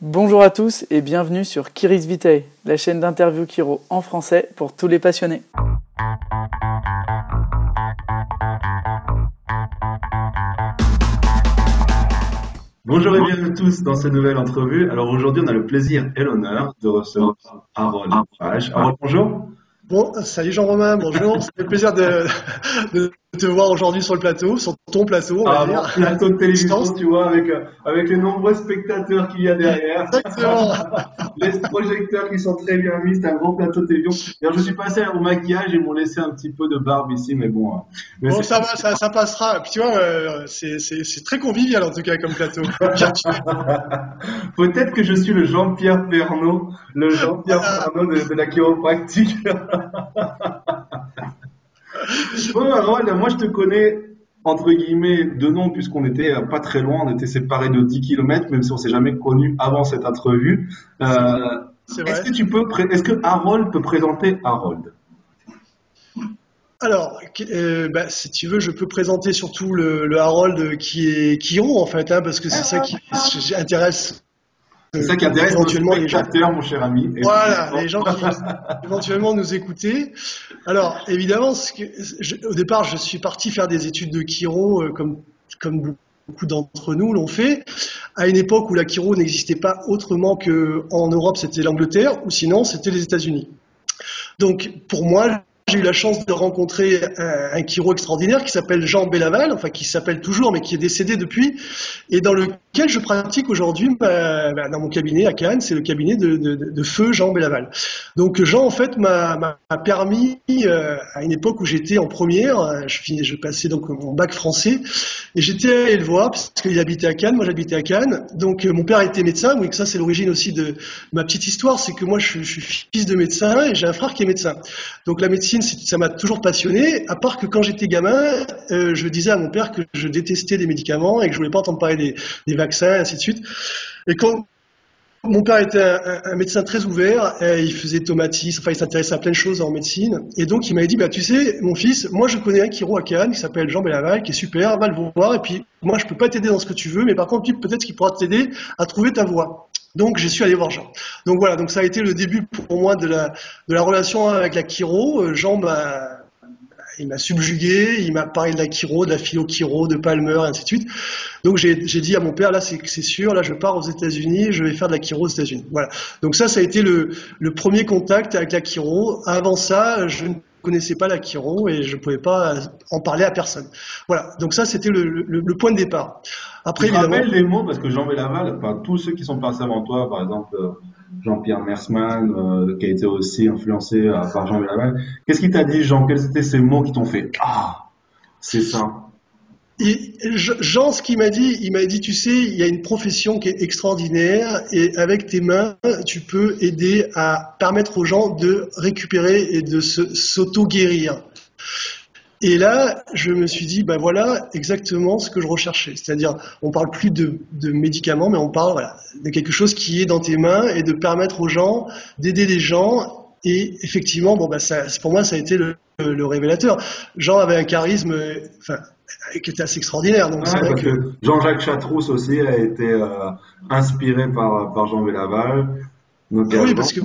Bonjour à tous et bienvenue sur Kiris Vitae, la chaîne d'interview Kiro en français pour tous les passionnés. Bonjour et bienvenue tous dans cette nouvelle entrevue. Alors aujourd'hui, on a le plaisir et l'honneur de recevoir Harold Page. Harold, bonjour. Bon, salut Jean-Romain, bonjour. Ça fait plaisir de, de, te voir aujourd'hui sur le plateau, sur ton plateau, on va ah, dire. plateau de télévision, tu vois, avec, euh, avec les nombreux spectateurs qu'il y a derrière. Exactement. les projecteurs qui sont très bien mis, c'est un grand plateau de télévision. je suis passé au maquillage et m'ont laissé un petit peu de barbe ici, mais bon. Euh, bon, ça va, ça, ça, passera. Puis tu vois, euh, c'est très convivial en tout cas comme plateau. Peut-être que je suis le Jean-Pierre Pernaud, le Jean-Pierre. Pernaud de, de la chiropractique. bon, Harold, moi je te connais entre guillemets de nom puisqu'on était pas très loin, on était séparés de 10 km, même si on s'est jamais connu avant cette entrevue. Euh, est-ce que tu peux, est-ce que Harold peut présenter Harold? Alors, euh, bah, si tu veux, je peux présenter surtout le, Harold qui est qui ont en fait, hein, parce que c'est ça qui intéresse c'est ça qui intéresse éventuellement les gens, mon cher ami. Voilà, les gens qui éventuellement nous écouter. Alors, évidemment, au départ, je suis parti faire des études de chiro, euh, comme, comme beaucoup d'entre nous l'ont fait, à une époque où la chiro n'existait pas autrement qu'en Europe, c'était l'Angleterre, ou sinon, c'était les États-Unis. Donc, pour moi, j'ai eu la chance de rencontrer un, un chiro extraordinaire qui s'appelle Jean Bellaval, enfin qui s'appelle toujours, mais qui est décédé depuis, et dans lequel je pratique aujourd'hui bah, bah, dans mon cabinet à Cannes, c'est le cabinet de, feu Jean Bellaval. Donc Jean en fait m'a permis euh, à une époque où j'étais en première, je, je passais donc mon bac français, et j'étais allé le voir parce qu'il habitait à Cannes, moi j'habitais à Cannes. Donc mon père était médecin, oui ça c'est l'origine aussi de ma petite histoire, c'est que moi je, je suis fils de médecin et j'ai un frère qui est médecin. Donc la médecine ça m'a toujours passionné, à part que quand j'étais gamin, euh, je disais à mon père que je détestais les médicaments et que je voulais pas entendre parler des, des vaccins, et ainsi de suite. Et quand mon père était un, médecin très ouvert, il faisait tomatis, enfin il s'intéressait à plein de choses en médecine, et donc il m'avait dit, bah tu sais, mon fils, moi je connais un chiro à Cannes qui s'appelle Jean Bellaval, qui est super, va le voir, et puis moi je peux pas t'aider dans ce que tu veux, mais par contre peut-être qu'il pourra t'aider à trouver ta voie. Donc, je suis allé voir Jean. Donc voilà, donc ça a été le début pour moi de la, relation avec la chiro. Euh, Jean il m'a subjugué, il m'a parlé de la chiro, de la philo-chiro, de Palmer, et ainsi de suite. Donc j'ai dit à mon père, là c'est sûr, là je pars aux États-Unis, je vais faire de la chiro aux États-Unis. Voilà. Donc ça, ça a été le, premier contact avec la chiro. Avant ça, je ne connaissais pas la chiro et je ne pouvais pas en parler à personne. Voilà. Donc ça, c'était le point de départ. Après, tu rappelles les mots parce que Jean Bellaval, enfin, tous ceux qui sont passés avant toi, par exemple euh, Jean-Pierre Mersman, euh, qui a été aussi influencé euh, par Jean Bellaval, qu'est-ce qu'il t'a dit, Jean? Quels étaient ces mots qui t'ont fait? Ah, c'est ça. Et Jean, ce qu'il m'a dit, il m'a dit, tu sais, il y a une profession qui est extraordinaire et avec tes mains, tu peux aider à permettre aux gens de récupérer et de s'auto-guérir. Et là, je me suis dit, ben voilà exactement ce que je recherchais. C'est-à-dire, on parle plus de, de, médicaments, mais on parle voilà, de quelque chose qui est dans tes mains et de permettre aux gens, d'aider les gens. Et effectivement, bon, ben ça, pour moi, ça a été le, le révélateur. Jean avait un charisme, enfin, qui était assez extraordinaire. Donc vrai que, Jean-Jacques Chatrousse aussi a été euh, inspiré par, par Jean Bellaval. oui, parce que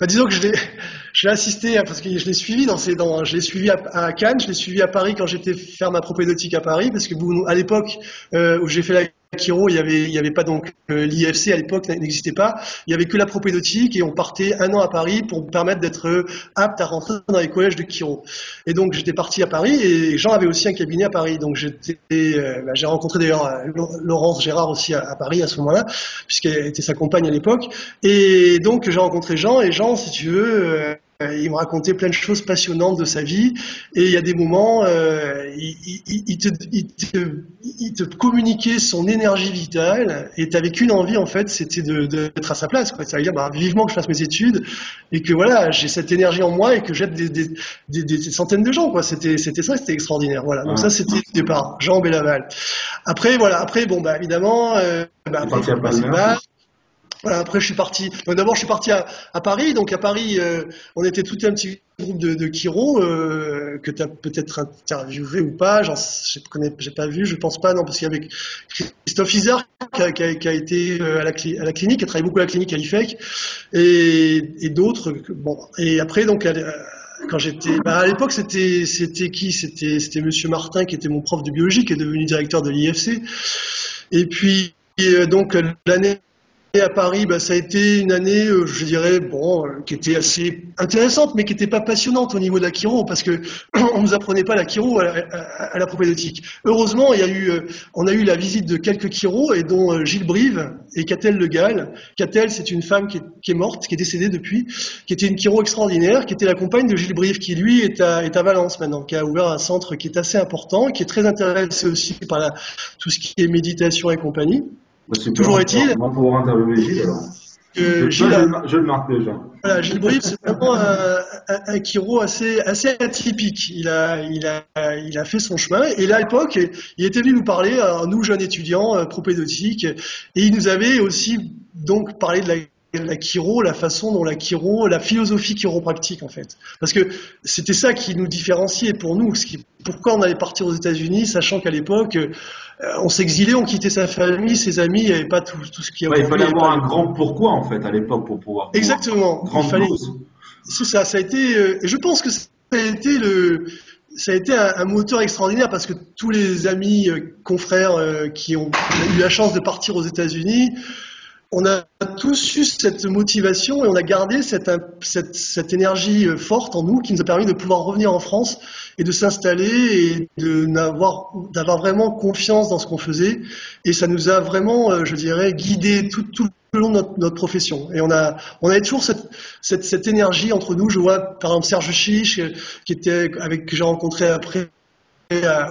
bah, disons que je l'ai, je assisté parce que je l'ai suivi dans ces, dans, je l'ai suivi à, Cannes, je l'ai suivi à Paris quand j'étais faire ma propédeutique à Paris, parce que à l'époque euh, où j'ai fait la Chiro, il y avait, avait pas donc euh, l'IFC à l'époque n'existait pas. Il y avait que la propédeutique et on partait un an à Paris pour me permettre d'être euh, apte à rentrer dans les collèges de Chiro. Et donc j'étais parti à Paris et Jean avait aussi un cabinet à Paris. Donc euh, bah, j'ai rencontré d'ailleurs Laurence Gérard aussi à, Paris à ce moment-là, puisqu'elle était sa compagne à l'époque. Et donc j'ai rencontré Jean et Jean, si tu veux euh, il me racontait plein de choses passionnantes de sa vie. Et il y a des moments, euh, il, il, te, il, te, communiquait son énergie vitale. Et tu n'avais qu'une envie, en fait, c'était d'être à sa place. Quoi. Ça veut dire bah, vivement que je fasse mes études et que voilà, j'ai cette énergie en moi et que j'aide des, des, des, centaines de gens. Quoi. C'était, c'était ça, c'était extraordinaire. Voilà. Donc ça, c'était le départ. Jean Bellaval. Après, voilà. Après, bon, bah évidemment, euh, bah, après, après, je suis parti. D'abord, je suis parti à, Paris. Donc, à Paris, euh, on était tout un petit groupe de, de Kiro euh, que tu as peut-être interviewé ou pas. Je connais, j'ai pas vu, je pense pas, non, parce qu'il y avait Christophe Isard qui a, qui a, été euh, à la, à la, clinique, qui a travaillé beaucoup à la clinique à l'IFEC, et, et d'autres. Bon, et après, donc, quand j'étais, bah à l'époque, c'était, c'était qui? C'était, c'était Monsieur Martin qui était mon prof de biologie, qui est devenu directeur de l'IFC. Et puis, donc l'année à Paris, bah, ça a été une année, euh, je dirais, bon, euh, qui était assez intéressante, mais qui n'était pas passionnante au niveau de la chiro, parce que on nous apprenait pas la chiro à, la propédeutique. Heureusement, il y a eu, euh, on a eu la visite de quelques chiros, et dont Gilles Brive et Catel Le Gall. Catel, c'est une femme qui est, morte, qui est décédée depuis, qui était une chiro extraordinaire, qui était la compagne de Gilles Brive, qui lui est à, Valence maintenant, qui a ouvert un centre qui est assez important, qui est très intéressé aussi par tout ce qui est méditation et compagnie. Toujours est-il. Pouvoir interviewer Gilles alors. Que Gilles je, le marque déjà. Voilà, Gilles Brive, c'est vraiment un, un, Kiro assez, assez atypique. Il a, il, a, il a fait son chemin. Et là, à l'époque, il était venu nous parler, nous jeunes étudiants euh, propédotiques, et il nous avait aussi donc parlé de la la chiro, la façon dont la chiro, la philosophie chiropractique en fait. Parce que c'était ça qui nous différenciait pour nous. Ce qui, pourquoi on allait partir aux États-Unis, sachant qu'à l'époque, euh, on s'exilait, on quittait sa famille, ses amis, il n'y avait pas tout, tout ce qui ouais, Il fallait avoir un grand pourquoi en fait à l'époque pour pouvoir. Exactement. il fallait. C'est ça. Ça a été. Euh, je pense que ça a été le ça a été un, moteur extraordinaire parce que tous les amis, euh, confrères qui ont eu la chance de partir aux États-Unis, on a tous eu cette motivation et on a gardé cette, cette, énergie euh, forte en nous qui nous a permis de pouvoir revenir en France et de s'installer et d'avoir vraiment confiance dans ce qu'on faisait. Et ça nous a vraiment, euh, je dirais, guidé tout, tout le long de notre, notre, profession. Et on a, on avait toujours cette, cette, cette, énergie entre nous. Je vois, par exemple, Serge Chiche, euh, qui était avec que j'ai rencontré après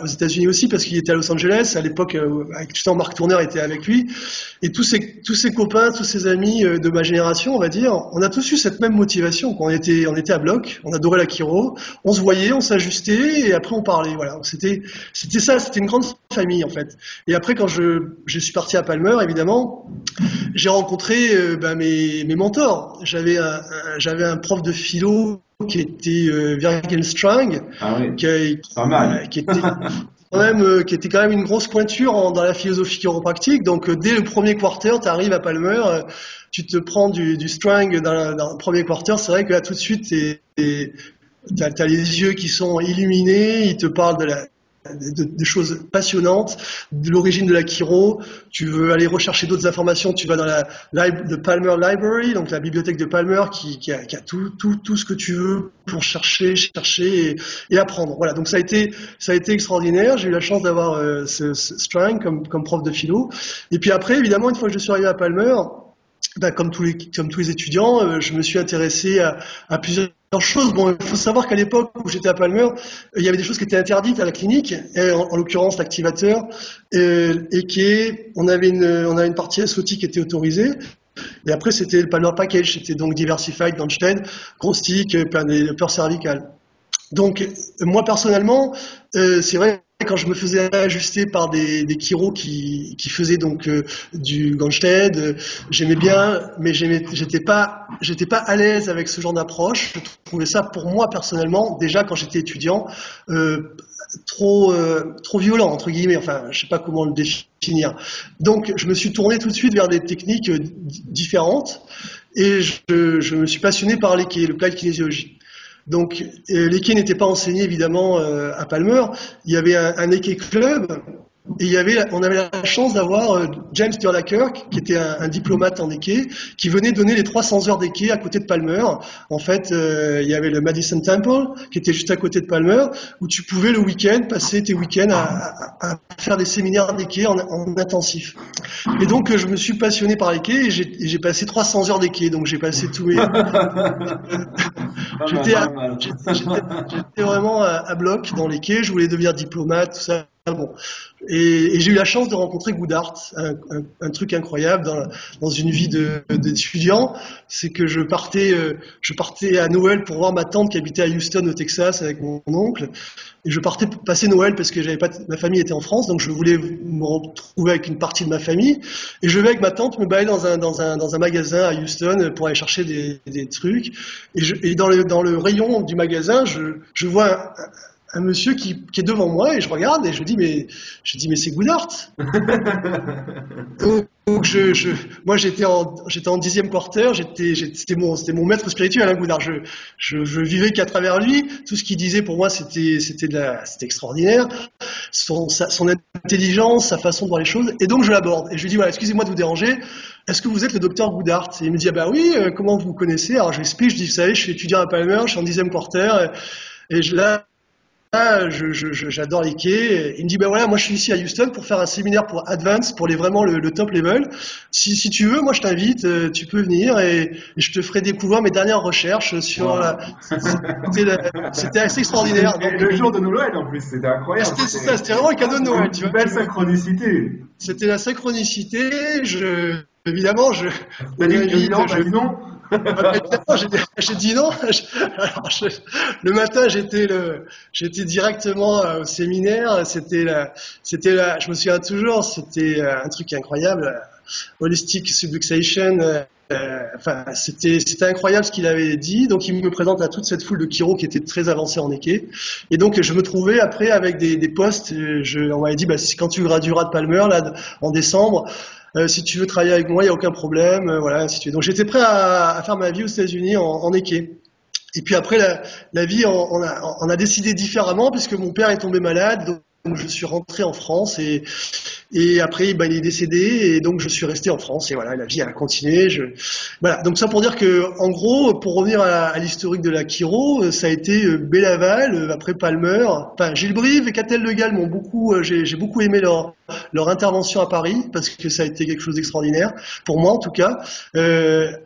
aux États-Unis aussi parce qu'il était à Los Angeles à l'époque. Euh, avec Marc Tourneur était avec lui et tous ses copains, tous ses amis euh, de ma génération, on va dire, on a tous eu cette même motivation. Quand on était on était à bloc, on adorait la chiro, on se voyait, on s'ajustait et après on parlait. Voilà, c'était c'était ça, c'était une grande famille en fait. Et après quand je suis parti à Palmer, évidemment, j'ai rencontré euh, bah, mes mentors. J'avais j'avais un prof de philo qui était euh, Virgil Strang, ah qui, qui, était quand même, euh, qui était quand même une grosse pointure dans la philosophie chiropractique. Donc, euh, dès le premier quarter, tu arrives à Palmer, tu te prends du, du Strang dans, dans, le premier quarter. C'est vrai que là, tout de suite, tu as, les yeux qui sont illuminés, il te parle de la des choses passionnantes, de l'origine de la chiro. Tu veux aller rechercher d'autres informations, tu vas dans la de Palmer Library, donc la bibliothèque de Palmer qui, a, tout, tout, tout ce que tu veux pour chercher, chercher et, apprendre. Voilà, donc ça a été, ça a été extraordinaire. J'ai eu la chance d'avoir euh, ce, ce Strang comme, comme prof de philo. Et puis après, évidemment, une fois que je suis arrivé à Palmer, ben, comme, tous les, étudiants, euh, je me suis intéressé à, plusieurs choses. Bon, il faut savoir qu'à l'époque où j'étais à Palmer, il y avait des choses qui étaient interdites à la clinique, en, l'occurrence l'activateur, et, et, qui on avait une, partie SOT qui était autorisée. Et après, c'était le Palmer Package, c'était donc Diversified, Downstead, gros stick, peur cervicale. Donc, moi personnellement, euh, c'est vrai quand je me faisais ajuster par des, des qui, qui faisaient donc euh, du Gansted, euh, j'aimais bien, mais j'étais pas, j'étais pas à l'aise avec ce genre d'approche. Je trouvais ça pour moi personnellement, déjà quand j'étais étudiant, euh, trop, euh, trop violent entre guillemets. Enfin, je sais pas comment le définir. Donc, je me suis tourné tout de suite vers des techniques différentes et je, je me suis passionné par les, le plat de kinésiologie. Donc, euh, l'équipe n'était pas enseigné évidemment euh, à Palmer. Il y avait un, un club et il y avait, on avait la chance d'avoir euh, James Durlaker, qui était un, diplomate en équé, qui venait donner les 300 heures d'équé à côté de Palmer. En fait, euh, il y avait le Madison Temple, qui était juste à côté de Palmer, où tu pouvais le week-end passer tes week-ends à, à, faire des séminaires d'équé en, en, intensif. Et donc, je me suis passionné par l'équé et j'ai passé 300 heures d'équé. Donc, j'ai passé tous les... j'étais vraiment à, à, bloc dans l'équé. Je voulais devenir diplomate, tout ça Et, j'ai eu la chance de rencontrer Goodart, un, truc incroyable dans, une vie d'étudiant, c'est que je partais, euh, je partais à Noël pour voir ma tante qui habitait à Houston au Texas avec mon oncle, et je partais passer Noël parce que j'avais pas, ma famille était en France, donc je voulais me retrouver avec une partie de ma famille, et je vais avec ma tante me balader dans un, dans un, dans un magasin à Houston pour aller chercher des, trucs, et dans, le, dans le rayon du magasin, je, je vois un, un monsieur qui, qui, est devant moi et je regarde et je dis mais je dis mais c'est Goodhart. donc, je, je, moi j'étais en j'étais en dixième quarter, j'étais c'était mon c'était mon maître spirituel hein. Je, je, je vivais qu'à travers lui. Tout ce qu'il disait pour moi c'était c'était de la c'était extraordinaire. Son son intelligence, sa façon de voir les choses. Et donc je l'aborde et je lui dis voilà excusez-moi de vous déranger. Est-ce que vous êtes le docteur Goodhart Et il me dit ah bah oui euh, comment vous vous connaissez? Alors je lui explique je dis vous savez je suis étudiant à Palmer, je suis en dixième quarter et je là j'adore je, Il me dit, ben voilà, moi je suis ici à Houston pour faire un séminaire pour Advance, pour les vraiment le, top level. Si, si, tu veux, moi je t'invite, euh, tu peux venir et, je te ferai découvrir mes dernières recherches sur la... C'était assez extraordinaire. le jour de Noël en plus, c'était incroyable. C'était vraiment un cadeau de Noël. Tu une belle synchronicité. C'était la synchronicité. Je, évidemment, je. T'as dit, non, dit non j'ai dit non. Le matin, j'étais j'étais directement euh, au séminaire. C'était c'était je me souviens toujours, c'était euh, un truc incroyable. Euh, Holistic Subluxation. enfin, c'était, incroyable ce qu'il avait dit. Donc, il me présente à toute cette foule de Kiro qui était très avancée en équé. Et donc, je me trouvais après avec des, des postes. Je, on m'avait dit, bah, quand tu gradueras de Palmer, là, en décembre, euh, si tu veux travailler avec moi, il n'y a aucun problème. Euh, voilà, si Donc j'étais prêt à, faire ma vie aux États-Unis en, en. Et puis après, la, vie, on, a, décidé différemment puisque mon père est tombé malade. Donc je suis rentré en France et, et après bah, il est décédé et donc je suis resté en France et voilà la vie a continué. Voilà donc ça pour dire que en gros pour revenir à, l'historique de la Kiro, ça a été euh, Bélaval, euh, après Palmer, enfin Gilles Brive et Catel Le Gall m'ont beaucoup, euh, j'ai beaucoup aimé leur leur intervention à Paris parce que ça a été quelque chose d'extraordinaire pour moi en tout cas.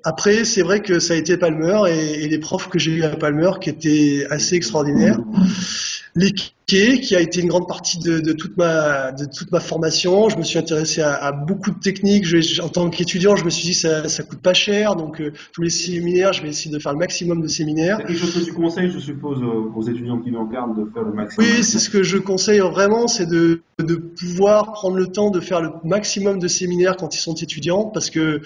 Après c'est vrai que ça a été Palmer et, et les profs que j'ai eu à Palmer qui étaient assez extraordinaires l'équité, qui a été une grande partie de, de, toute ma de toute ma formation. Je me suis intéressé à, à beaucoup de techniques. Je, en tant qu'étudiant, je me suis dit ça ça coûte pas cher, donc euh, tous les séminaires, je vais essayer de faire le maximum de séminaires. C'est quelque chose que tu conseilles, je suppose, aux étudiants qui nous regardent de faire le maximum. Oui, c'est ce que je conseille vraiment, c'est de de pouvoir prendre le temps de faire le maximum de séminaires quand ils sont étudiants, parce que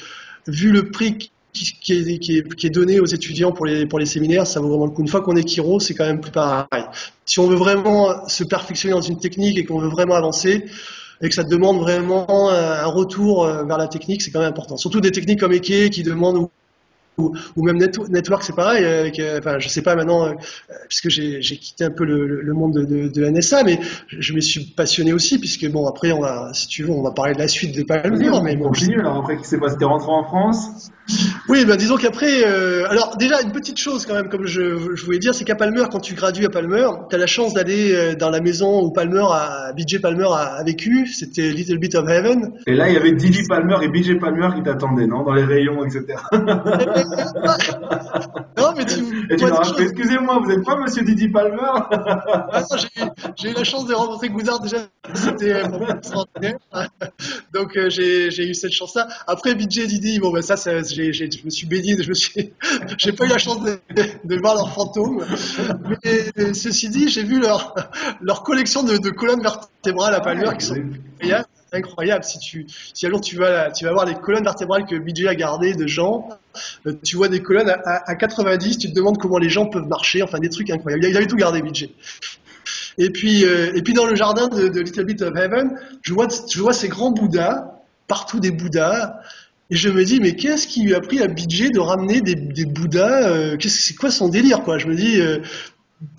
vu le prix qui, est, donné aux étudiants pour les, pour les séminaires, ça vaut vraiment le coup. Une fois qu'on est Kiro, c'est quand même plus pareil. Si on veut vraiment se perfectionner dans une technique et qu'on veut vraiment avancer, et que ça demande vraiment un retour euh, vers la technique, c'est quand même important. Surtout des techniques comme Eke qui demandent ou, ou même Network, c'est pareil. Euh, enfin, je sais pas maintenant, euh, puisque j'ai quitté un peu le, le monde de, de, NSA, mais je me suis passionné aussi, puisque bon, après, on si tu veux, on va parler de la suite de Palmyre. Mais bon, continue alors après, qui s'est passé T'es rentré en France? Oui, ben disons qu'après, euh, alors déjà une petite chose quand même, comme je, je voulais dire, c'est qu'à Palmer, quand tu gradues à Palmer, tu as la chance d'aller dans la maison où Palmer a, BJ Palmer a, a vécu. C'était Little Bit of Heaven. Et là, il y avait Didi Palmer et BJ Palmer qui t'attendaient, non, dans les rayons, etc. non, mais tu. Excusez-moi, vous n'êtes pas Monsieur Didi Palmer ah, J'ai eu la chance de rencontrer Goudard déjà. C'était euh, extraordinaire. Donc euh, j'ai eu cette chance-là. Après BJ et Didi, bon ben ça, ça je me suis baigné, je me suis, j'ai pas eu la chance de, de voir leurs fantômes. Mais ceci dit, j'ai vu leur leur collection de, de colonnes vertébrales à Palmer qui sont incroyable. Si tu, si tu vas, tu vas voir les colonnes vertébrales que BJ a gardées de gens, euh, tu vois des colonnes à, 90, tu te demandes comment les gens peuvent marcher, enfin des trucs incroyables. Il avait tout gardé, BJ. Et puis, euh, et puis dans le jardin de, Little Bit of Heaven, je vois, je vois ces grands Bouddhas, partout des Bouddhas, et je me dis, mais qu'est-ce qui lui a pris à BJ de ramener des, Bouddhas euh, C'est quoi son délire, quoi? Je me dis,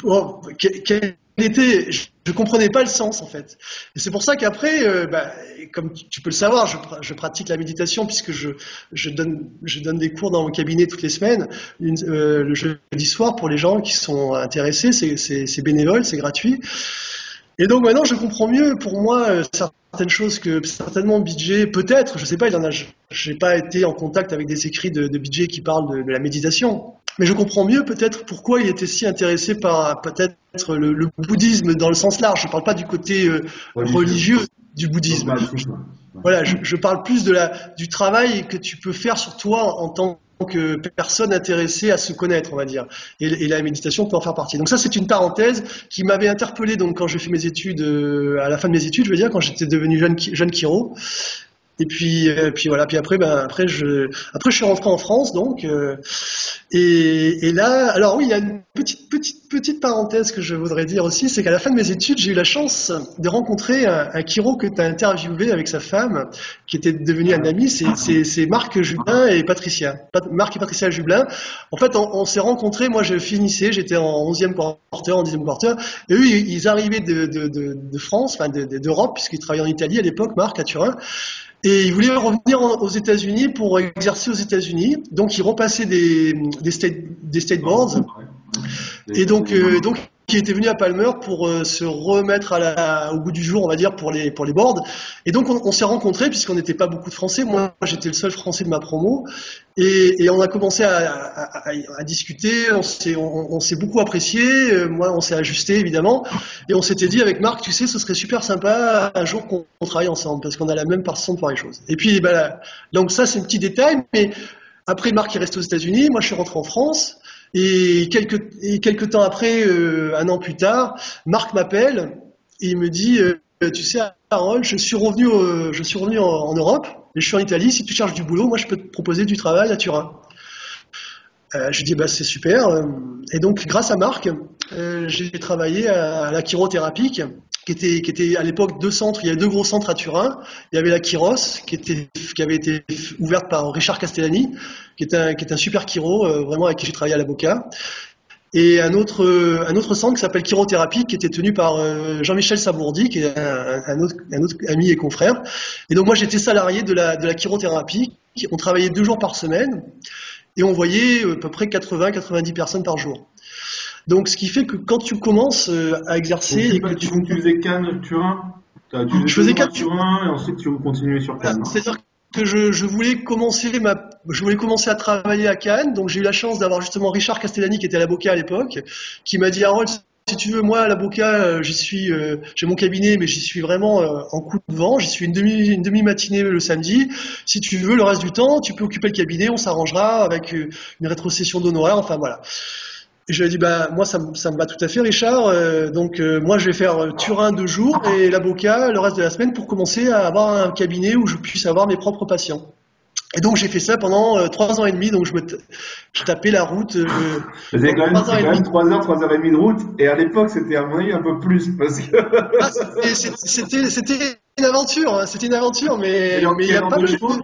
oh, quel je, je comprenais pas le sens en fait. Et c'est pour ça qu'après, euh, bah, comme tu peux le savoir, je, pratique la méditation puisque je, donne, des cours dans mon cabinet toutes les semaines, euh, le jeudi soir pour les gens qui sont intéressés, c'est bénévole, c'est gratuit. Et donc maintenant, je comprends mieux pour moi euh, certaines choses que certainement BJ, peut-être, je sais pas, il en a, j'ai pas été en contact avec des écrits de, de qui parlent de la méditation. Mais je comprends mieux peut-être pourquoi il était si intéressé par peut-être le, bouddhisme dans le sens large. Je ne parle pas du côté euh, religieux du bouddhisme. Voilà, je, parle plus de la, du travail que tu peux faire sur toi en tant que personne intéressée à se connaître, on va dire. Et, la méditation peut en faire partie. Donc ça, c'est une parenthèse qui m'avait interpellé donc quand j'ai fait mes études, euh, à la fin de mes études, je veux dire, quand j'étais devenu jeune, jeune chiro. Et puis, euh, puis voilà. Puis après, ben après je, après je suis rentré en France, donc. Euh, et, et, là, alors oui, il y a une petite, petite, petite parenthèse que je voudrais dire aussi, c'est qu'à la fin de mes études, j'ai eu la chance de rencontrer un, un chiro que tu as interviewé avec sa femme, qui était devenu un ami. C'est Marc Jublin et Patricia. Marc et Patricia Jublin. En fait, on, s'est rencontrés. Moi, je finissais, j'étais en 11e porteur, en 10e porteur. Et eux, ils arrivaient de, de, de, de France, enfin d'Europe, puisqu'ils travaillaient en Italie à l'époque, Marc à Turin. Et il voulait revenir aux États-Unis pour exercer aux États-Unis. Donc, il repassait des, des, state, des state boards. Et donc, euh, donc qui était venu à Palmer pour euh, se remettre à la, au bout du jour, on va dire, pour les, pour les boards. Et donc, on, s'est rencontrés, puisqu'on n'était pas beaucoup de Français. Moi, j'étais le seul Français de ma promo. Et, et on a commencé à, à, à discuter, on s'est on, on beaucoup apprécié. Euh, moi, on s'est ajusté, évidemment. Et on s'était dit avec Marc, tu sais, ce serait super sympa un jour qu'on travaille ensemble, parce qu'on a la même façon de voir les choses. Et puis, bah, donc ça, c'est un petit détail. Mais après, Marc est resté aux États-Unis. Moi, je suis rentré en France. Et quelques, temps après, euh, un an plus tard, Marc m'appelle et il me dit euh, Tu sais, Harold, je suis revenu, je suis revenu en, Europe et je suis en Italie. Si tu cherches du boulot, moi je peux te proposer du travail à Turin. Euh, je dis bah c'est super. Et donc grâce à Marc, j'ai travaillé à, la chirothérapie, qui était, à l'époque deux centres. Il y avait deux gros centres à Turin. Il y avait la Chiros, qui, avait été ouverte par Richard Castellani, qui est un, qui est un super chiro, euh, vraiment avec qui j'ai travaillé à la Boca. Et un autre, un autre centre qui s'appelle Chirothérapie, qui était tenu par euh, Jean-Michel Sabourdi, qui est un, autre, un, autre, ami et confrère. Et donc moi j'étais salarié de la, de la chirothérapie. On travaillait deux jours par semaine et on voyait à peu près 80-90 personnes par jour. Donc, ce qui fait que quand tu commences euh, à exercer. et que tu... tu faisais Cannes, Turin Je faisais Cannes, Turin, et ensuite tu continuais sur Cannes. Ah, c'est-à-dire que je, je, voulais commencer ma, je voulais commencer à travailler à Cannes, donc j'ai eu la chance d'avoir justement Richard Castellani qui était à la Boca à l'époque, qui m'a dit Harold, si tu veux, moi à la Boca, euh, j'y suis, euh, j'ai mon cabinet, mais j'y suis vraiment en coup de vent. J'y suis une demi, une demi matinée le samedi. Si tu veux, le reste du temps, tu peux occuper le cabinet, on s'arrangera avec une rétrocession d'honoraires. Enfin voilà. Et je lui ai dit, bah, moi, ça, ça me va tout à fait, Richard. Euh, donc, euh, moi, je vais faire euh, Turin deux jours et l'avocat le reste de la semaine pour commencer à avoir un cabinet où je puisse avoir mes propres patients. Et donc, j'ai fait ça pendant trois ans et demi. Donc, je me je tapais la route. Euh, C'était quand, même trois heures, trois heures et demie de route. Et à l'époque, c'était à mon avis un peu plus. Parce que... ah, c'était une aventure. Hein, c'était une aventure, mais, mais il y a pas de choses.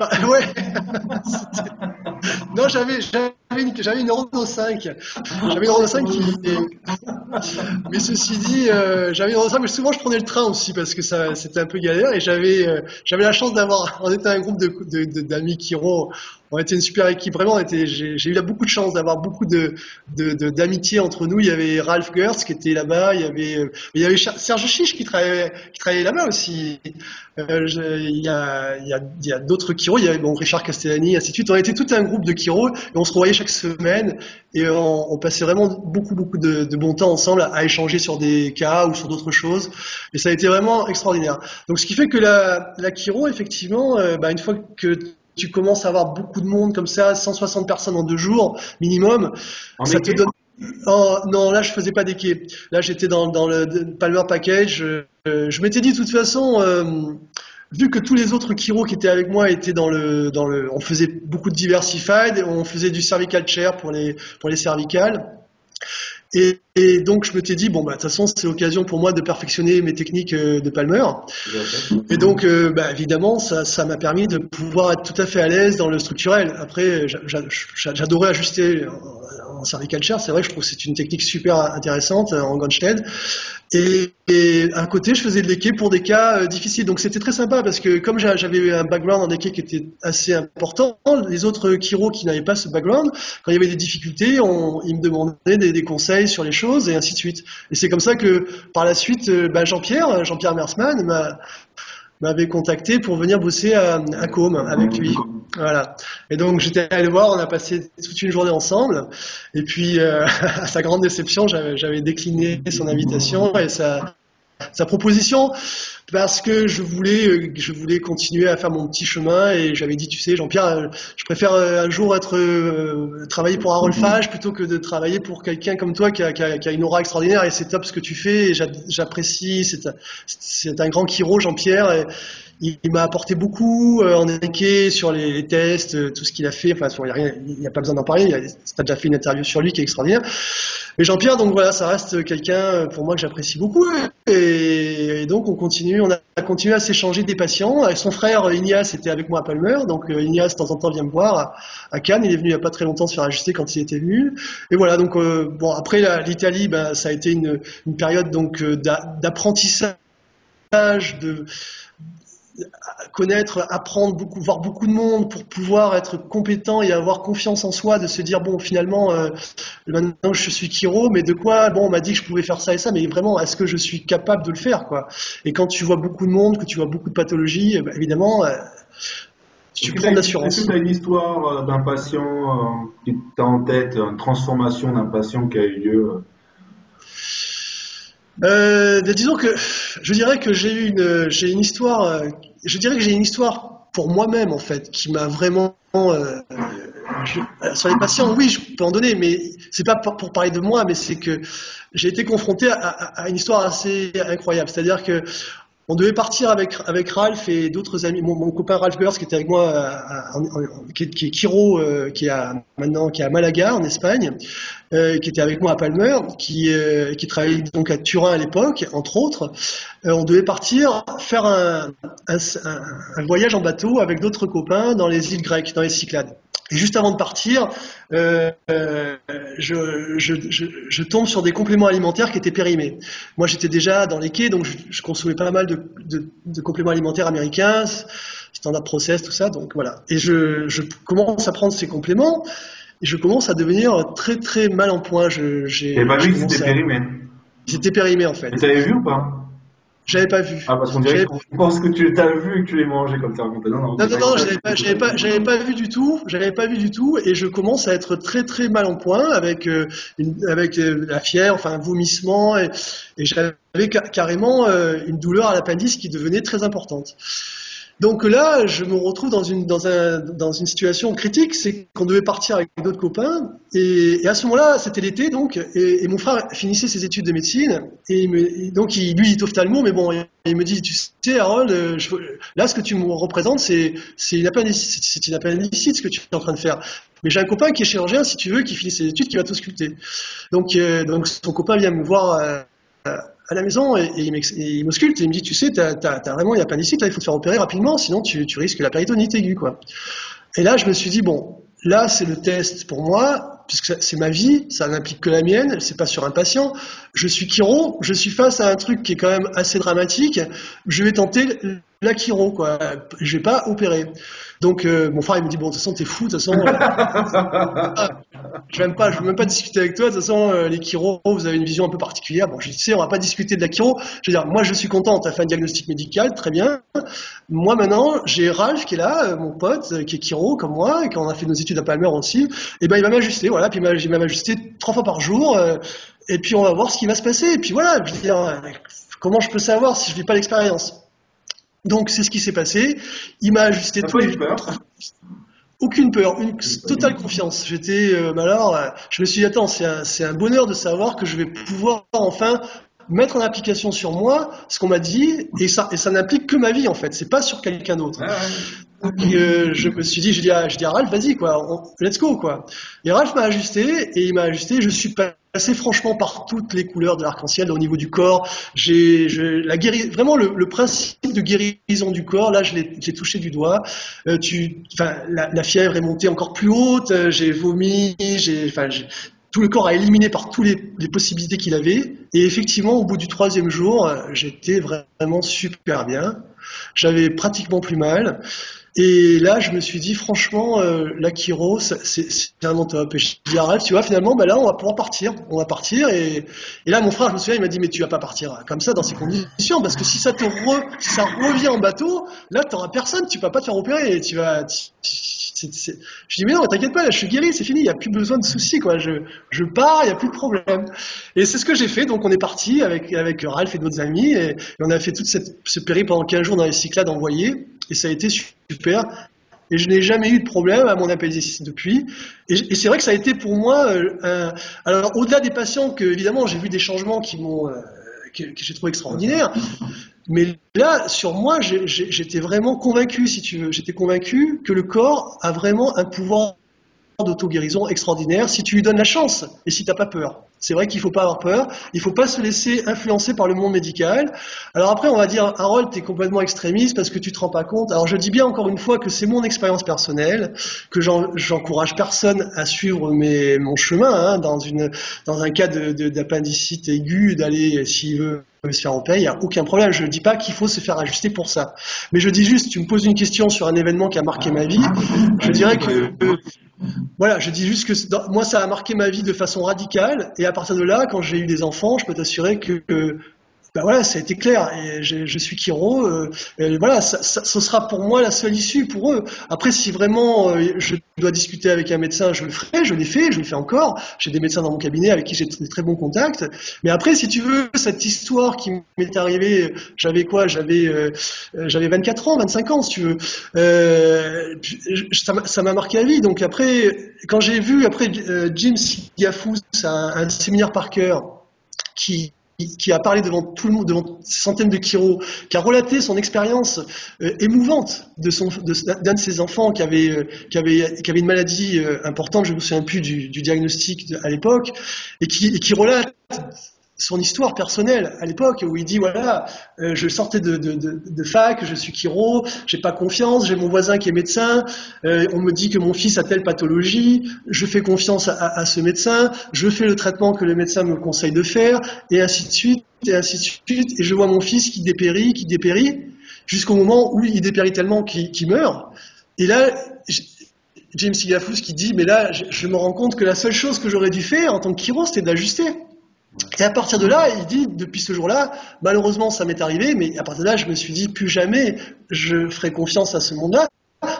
Ah, ouais. non, j'avais j'avais une, j'avais une Renault 5. J'avais une Renault 5 qui. Mais ceci dit, euh, j'avais une Renault 5, mais souvent je prenais le train aussi parce que ça c'était un peu galère et j'avais euh, j'avais la chance d'avoir. On était un groupe de, d'amis qui ont on était une super équipe. Vraiment, j'ai eu là beaucoup de chance d'avoir beaucoup de d'amitié entre nous. Il y avait Ralph Gertz qui était là-bas. Il y avait il y avait Serge Chiche qui travaillait qui travaillait là-bas aussi. Euh, il y a il y a, d'autres Kiro. Il y avait bon Richard Castellani, ainsi de suite. On était tout un groupe de Kiro et on se revoyait chaque semaine et on, on passait vraiment beaucoup beaucoup de, de, bon temps ensemble à, échanger sur des cas ou sur d'autres choses. Et ça a été vraiment extraordinaire. Donc ce qui fait que la la Kiro effectivement, euh, bah, une fois que tu commences à avoir beaucoup de monde comme ça, 160 personnes en deux jours minimum, ça te donne. Oh, non, là je faisais pas des quais. Là j'étais dans, dans, le Palmer Package. Euh, je m'étais dit de toute façon, euh, vu que tous les autres Kiro qui étaient avec moi étaient dans le, dans le, on faisait beaucoup de diversified, on faisait du cervical chair pour les, pour les cervicales. Et, et, donc je me t'ai dit bon bah de toute façon c'est l'occasion pour moi de perfectionner mes techniques euh, de Palmer. Et donc euh, bah, évidemment ça ça m'a permis de pouvoir être tout à fait à l'aise dans le structurel. Après j'adorais ajuster en, chair, c'est vrai je trouve que c'est une technique super intéressante euh, en Gunstead. Et, et, à côté, je faisais de l'équé pour des cas euh, difficiles. Donc c'était très sympa parce que comme j'avais un background en équé qui était assez important, les autres Kiro qui n'avaient pas ce background, quand il y avait des difficultés, on, ils me demandaient des, conseils sur les choses et ainsi de suite. Et c'est comme ça que par la suite, euh, bah, Jean-Pierre, Jean-Pierre Mersman m'avait contacté pour venir bosser à, à avec lui. Voilà. Et donc j'étais allé le voir, on a passé toute une journée ensemble. Et puis, euh, à sa grande déception, j'avais décliné son invitation et sa, proposition parce que je voulais, euh, je voulais continuer à faire mon petit chemin et j'avais dit, tu sais, Jean-Pierre, euh, je préfère un jour être travailler pour Harold Fage plutôt que de travailler pour quelqu'un comme toi qui a, une aura extraordinaire et c'est top ce que tu fais et j'apprécie. C'est un grand chiro, Jean-Pierre il, m'a apporté beaucoup euh, en équé sur les, tests, euh, tout ce qu'il a fait. Enfin, il n'y a, pas besoin d'en parler. Tu as déjà fait une interview sur lui qui est extraordinaire. Mais Jean-Pierre, donc voilà, ça reste quelqu'un euh, pour moi que j'apprécie beaucoup. Et, donc on continue, on a continué à s'échanger des patients. Son frère Ignace était avec moi à Palmer. Donc Ignace de temps en temps vient me voir à, Cannes. Il est venu il n'y a pas très longtemps se faire ajuster quand il était venu. Et voilà, donc bon après l'Italie, ben, ça a été une, une période donc d'apprentissage de connaître, apprendre beaucoup, voir beaucoup de monde pour pouvoir être compétent et avoir confiance en soi, de se dire bon finalement euh, maintenant je suis Kiro, mais de quoi bon on m'a dit que je pouvais faire ça et ça, mais vraiment est-ce que je suis capable de le faire quoi? Et quand tu vois beaucoup de monde, que tu vois beaucoup de pathologies, eh ben, évidemment euh, tu prends de l'assurance. Est-ce que tu as une histoire euh, d'un patient qui t'a en tête, une transformation d'un patient qui a eu lieu euh, disons que je dirais que j'ai eu une, j'ai une histoire, euh, je dirais que j'ai une histoire pour moi-même en fait, qui m'a vraiment euh, sur les patients, oui, je peux en donner, mais c'est pas pour, parler de moi, mais c'est que j'ai été confronté à, à, une histoire assez incroyable. C'est-à-dire que on devait partir avec, avec Ralph et d'autres amis. Mon, copain Ralph Gers, qui était avec moi, euh, qui, est, qui, est, Kiro, euh, qui est à, maintenant qui est à Malaga, en Espagne, euh, qui était avec moi à Palmer, qui, qui travaillait donc à Turin à l'époque, entre autres. On devait partir faire un, un, un voyage en bateau avec d'autres copains dans les îles grecques, dans les Cyclades. Et juste avant de partir, euh, je, je, je, je, tombe sur des compléments alimentaires qui étaient périmés. Moi, j'étais déjà dans les quais, donc je, consommais pas mal de, de, de, compléments alimentaires américains, standard process, tout ça. Donc voilà. Et je, commence à prendre ces compléments et je commence à devenir très très mal en point. J'ai. vu qu'ils étaient périmés. Ils étaient périmés en fait. Et t'avais vu ou pas? J'avais pas vu. Ah, parce qu'on dirait qu'on pense que tu l'as vu et que tu l'as mangé comme ça. Non, non, non, non, non j'avais pas, j'avais pas, j'avais pas vu du tout. J'avais pas vu du tout, et je commence à être très, très mal en point avec, euh, une, avec euh, la fièvre, enfin un vomissement, et, et j'avais carrément euh, une douleur à l'appendice qui devenait très importante. Donc là, je me retrouve dans une, situation critique, c'est qu'on devait partir avec d'autres copains, et, à ce moment-là, c'était l'été, donc, et, mon frère finissait ses études de médecine, et, donc il, lui, il est ophtalmo, mais bon, il me dit, tu sais, Harold, euh, là, ce que tu me représentes, c'est une appendicite, ce que tu es en train de faire. Mais j'ai un copain qui est chirurgien, si tu veux, qui finit ses études, qui va t'ausculter. Donc, euh, donc son copain vient me voir euh, à la maison et, il m'ausculte et il me dit, tu sais, t'as, as, vraiment une appendicite, là, il faut te faire opérer rapidement, sinon tu, tu risques la péritonite aiguë, quoi. Et là, je me suis dit, bon, là, c'est le test pour moi, puisque c'est ma vie, ça n'implique que la mienne, c'est pas sur un patient. Je suis chiro, je suis face à un truc qui est quand même assez dramatique, je vais tenter la chiro, quoi. Je vais pas opérer. Donc euh, mon frère il me dit bon de toute façon t'es fou, de toute façon euh, je vais je veux même pas discuter avec toi. De toute façon euh, les chiro vous avez une vision un peu particulière. Bon je sais on va pas discuter de la chiro. Je veux dire moi je suis content, t'as fait un diagnostic médical, très bien. Moi maintenant j'ai Ralph qui est là, mon pote qui est chiro comme moi et qu'on a fait nos études à Palmer aussi. Et ben il va m'ajuster voilà, puis il va m'ajuster trois fois par jour. et puis on va voir ce qui va se passer. Et puis voilà, je veux dire comment je peux savoir si je vis pas l'expérience? Donc c'est ce qui s'est passé. Il m'a ajusté tous les aucune peur, une totale confiance. J'étais, euh, bah alors, euh, je me suis dit, attends, c'est un, un, bonheur de savoir que je vais pouvoir enfin mettre en application sur moi ce qu'on m'a dit, et ça, et ça n'implique que ma vie en fait. C'est pas sur quelqu'un d'autre. Donc euh, je me suis dit, je dis à, je dis à Ralph, vas-y quoi, let's go quoi. Et Ralph m'a ajusté et il m'a ajusté. Je suis passé franchement par toutes les couleurs de l'arc-en-ciel au niveau du corps. J'ai la guéri vraiment le, principe de guérison du corps. Là, je l'ai touché du doigt. Euh, tu, la, la, fièvre est montée encore plus haute. Euh, j'ai vomi. J'ai, tout le corps a éliminé par toutes les, les, possibilités qu'il avait. Et effectivement, au bout du troisième jour, euh, j'étais vraiment super bien. J'avais pratiquement plus mal. Et là, je me suis dit, franchement, euh, la Kiro, c'est un top. Et je dis à tu vois, finalement, bah là, on va pouvoir partir. On va partir. Et, et là, mon frère, je me souviens, il m'a dit, mais tu vas pas partir comme ça, dans ces conditions, parce que si ça te re, si ça revient en bateau, là, tu n'auras personne, tu vas pas te faire opérer. Tu vas, Je dis, mais non, t'inquiète pas, là, je suis guéri, c'est fini, il n'y a plus besoin de soucis, quoi. Je, je pars, il n'y a plus de problème. Et c'est ce que j'ai fait. Donc, on est parti avec, avec Ralph et d'autres amis, et, on a fait cette, ce périple pendant 15 jours dans les Cyclades envoyés, et ça a été super. Et je n'ai jamais eu de problème à mon appendicite depuis. Et, c'est vrai que ça a été pour moi, euh, alors au-delà des patients que évidemment j'ai vu des changements qui m'ont, euh, que, j'ai trouvé extraordinaires, mais là, sur moi, j'étais vraiment convaincu, si tu veux, j'étais convaincu que le corps a vraiment un pouvoir d'auto-guérison extraordinaire si tu lui donnes la chance et si tu n'as pas peur. C'est vrai qu'il ne faut pas avoir peur, il ne faut pas se laisser influencer par le monde médical. Alors après, on va dire, Harold, tu es complètement extrémiste parce que tu te rends pas compte. Alors je dis bien encore une fois que c'est mon expérience personnelle, que j'encourage personne à suivre mon chemin hein, dans, un cas d'appendicite aigu, d'aller, s'il veut, se faire en il n'y a aucun problème. Je ne dis pas qu'il faut se faire ajuster pour ça. Mais je dis juste, tu me poses une question sur un événement qui a marqué ma vie, je dirais que... voilà, je dis juste que moi, ça a marqué ma vie de façon radicale. Et à partir de là, quand j'ai eu des enfants, je peux t'assurer que, ben voilà, ça a été clair. Et je, suis Kiro. Euh, voilà, ça, ce sera pour moi la seule issue pour eux. Après, si vraiment euh, je dois discuter avec un médecin, je le ferai. Je l'ai fait, je le fais encore. J'ai des médecins dans mon cabinet avec qui j'ai des très bons contacts. Mais après, si tu veux, cette histoire qui m'est arrivée, j'avais quoi? J'avais euh, j'avais 24 ans, 25 ans, si tu veux. ça m'a marqué la vie. Donc après, quand j'ai vu après Jim Siafous, un, un séminaire par cœur qui qui a parlé devant tout le monde, devant centaines de Kiro, qui a relaté son expérience euh, émouvante de son, d'un de, ses enfants qui avait, euh, qui avait, qui avait une maladie euh, importante, je me souviens plus du, du diagnostic à l'époque, et qui, et qui relate son histoire personnelle à l'époque où il dit voilà euh, je sortais de, fac je suis chiro j'ai pas confiance j'ai mon voisin qui est médecin euh, on me dit que mon fils a telle pathologie je fais confiance à, à, ce médecin je fais le traitement que le médecin me conseille de faire et ainsi de suite et ainsi de suite et je vois mon fils qui dépérit qui dépérit jusqu'au moment où il dépérit tellement qu'il meurt. Et là James Sigafous qui dit mais là je, je me rends compte que la seule chose que j'aurais dû faire en tant que chiro c'était d'ajuster et à partir de là, il dit, depuis ce jour-là, malheureusement, ça m'est arrivé, mais à partir de là, je me suis dit, plus jamais je ferai confiance à ce monde-là.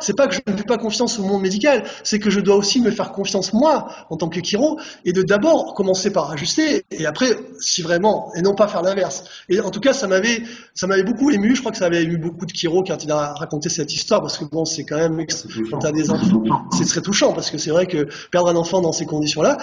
C'est pas que je ne fais pas confiance au monde médical, c'est que je dois aussi me faire confiance moi, en tant que chiro, et de d'abord commencer par ajuster, et après, si vraiment, et non pas faire l'inverse. Et en tout cas, ça m'avait, ça m'avait beaucoup ému. Je crois que ça avait ému beaucoup de chiro quand il a raconté cette histoire, parce que bon, c'est quand même, quand t'as des enfants, c'est très touchant, parce que c'est vrai que perdre un enfant dans ces conditions-là,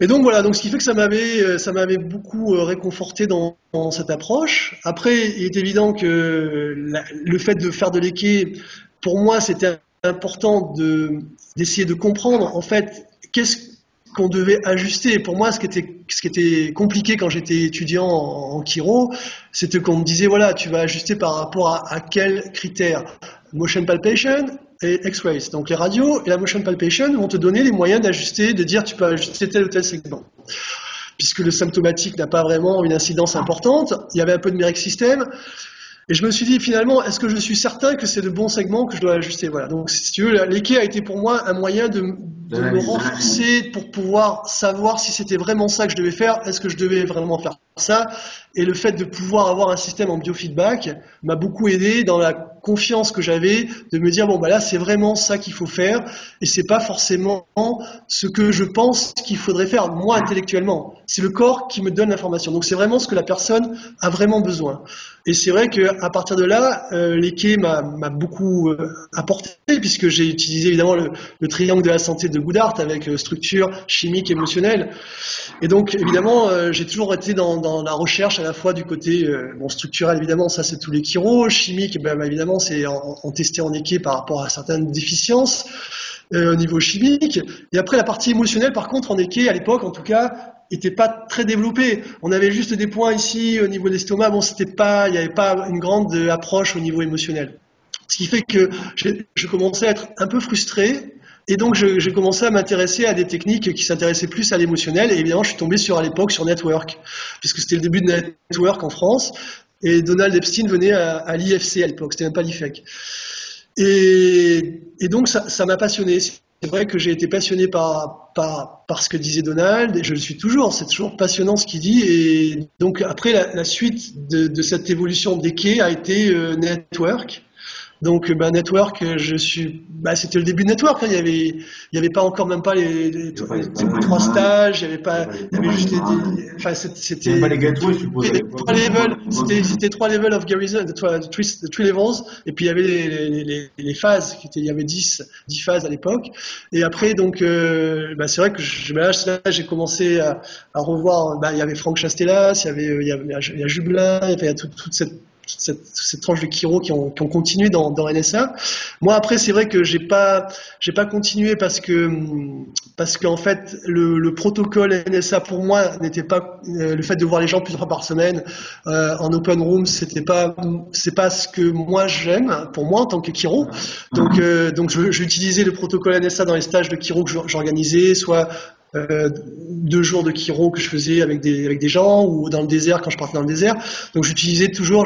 et donc voilà, donc ce qui fait que ça m'avait, euh, ça m'avait beaucoup euh, réconforté dans, cette approche. Après, il est évident que le fait de faire de l'équé, pour moi, c'était important de, d'essayer de comprendre en fait qu'est-ce qu'on devait ajuster. Pour moi, ce qui était, ce qui était compliqué quand j'étais étudiant en, en chiro, c'était qu'on me disait voilà, tu vas ajuster par rapport à, à quels critères Motion palpation, et X-rays. Donc les radios et la motion palpation vont te donner les moyens d'ajuster, de dire tu peux ajuster tel ou tel segment. Puisque le symptomatique n'a pas vraiment une incidence importante, il y avait un peu de méric système. Et je me suis dit finalement, est-ce que je suis certain que c'est le bon segment que je dois ajuster? Voilà. Donc si tu veux, l'équé a été pour moi un moyen de, de me renforcer pour pouvoir savoir si c'était vraiment ça que je devais faire. Est-ce que je devais vraiment faire ça Et le fait de pouvoir avoir un système en biofeedback m'a beaucoup aidé dans la confiance que j'avais de me dire bon bah là c'est vraiment ça qu'il faut faire et c'est pas forcément ce que je pense qu'il faudrait faire moi intellectuellement. C'est le corps qui me donne l'information. Donc c'est vraiment ce que la personne a vraiment besoin. Et c'est vrai qu'à partir de là, euh, m'a beaucoup euh, apporté puisque j'ai utilisé évidemment le, le, triangle de la santé de Goodhart avec euh, structure chimique, émotionnelle. Et donc évidemment, euh, j'ai toujours été dans, dans, la recherche à la fois du côté bon structurel évidemment, ça c'est tous les chiro, chimique, ben, ben évidemment c'est en, en testé en équé par rapport à certaines déficiences euh, au niveau chimique. Et après, la partie émotionnelle, par contre, en équé, à l'époque, en tout cas, était pas très développée. On avait juste des points ici au niveau de l'estomac. Bon, c'était pas, il n'y avait pas une grande approche au niveau émotionnel. Ce qui fait que je commençais à être un peu frustré. Et donc, j'ai commencé à m'intéresser à des techniques qui s'intéressaient plus à l'émotionnel. Et évidemment, je suis tombé sur, à l'époque, sur Network, puisque c'était le début de Network en France. Et Donald Epstein venait à, l'IFC à l'époque, c'était même pas l'IFEC. Et, donc ça m'a passionné. C'est vrai que j'ai été passionné par, par, ce que disait Donald, et je le suis toujours, c'est toujours passionnant ce qu'il dit. Et donc après, la, suite de, de, cette évolution des quais a été euh, Network. Donc, bah, network, je suis, bah, c'était le début de network. Hein. Il y avait, il y avait pas encore même pas les, les, trois stages. Il y avait pas, il y avait juste des, enfin, c'était. Pas les. Trois levels. C'était, c'était trois levels of Garrison, trois, three, levels. Et puis il y avait les, les, les, phases qui étaient, il y avait 10, 10 phases à l'époque. Et après, donc, euh, bah, c'est vrai que je, bah, là, j'ai commencé à, à revoir. Bah, il y avait Franck Chastelas, il y avait, il y, avait, il y a Jublin, il y a toute, toute cette cette, cette, tranche de Kiro qui ont, continué dans, NSA. Moi après c'est vrai que j'ai pas j'ai pas continué parce que parce qu'en fait le, le, protocole NSA pour moi n'était pas euh, le fait de voir les gens plusieurs fois par semaine euh, en open room c'était pas c'est pas ce que moi j'aime pour moi en tant que Kiro. Donc euh, donc j'utilisais le protocole NSA dans les stages de Kiro que j'organisais soit euh, deux jours de Kiro que je faisais avec des, gens ou dans le désert quand je partais dans le désert. Donc j'utilisais toujours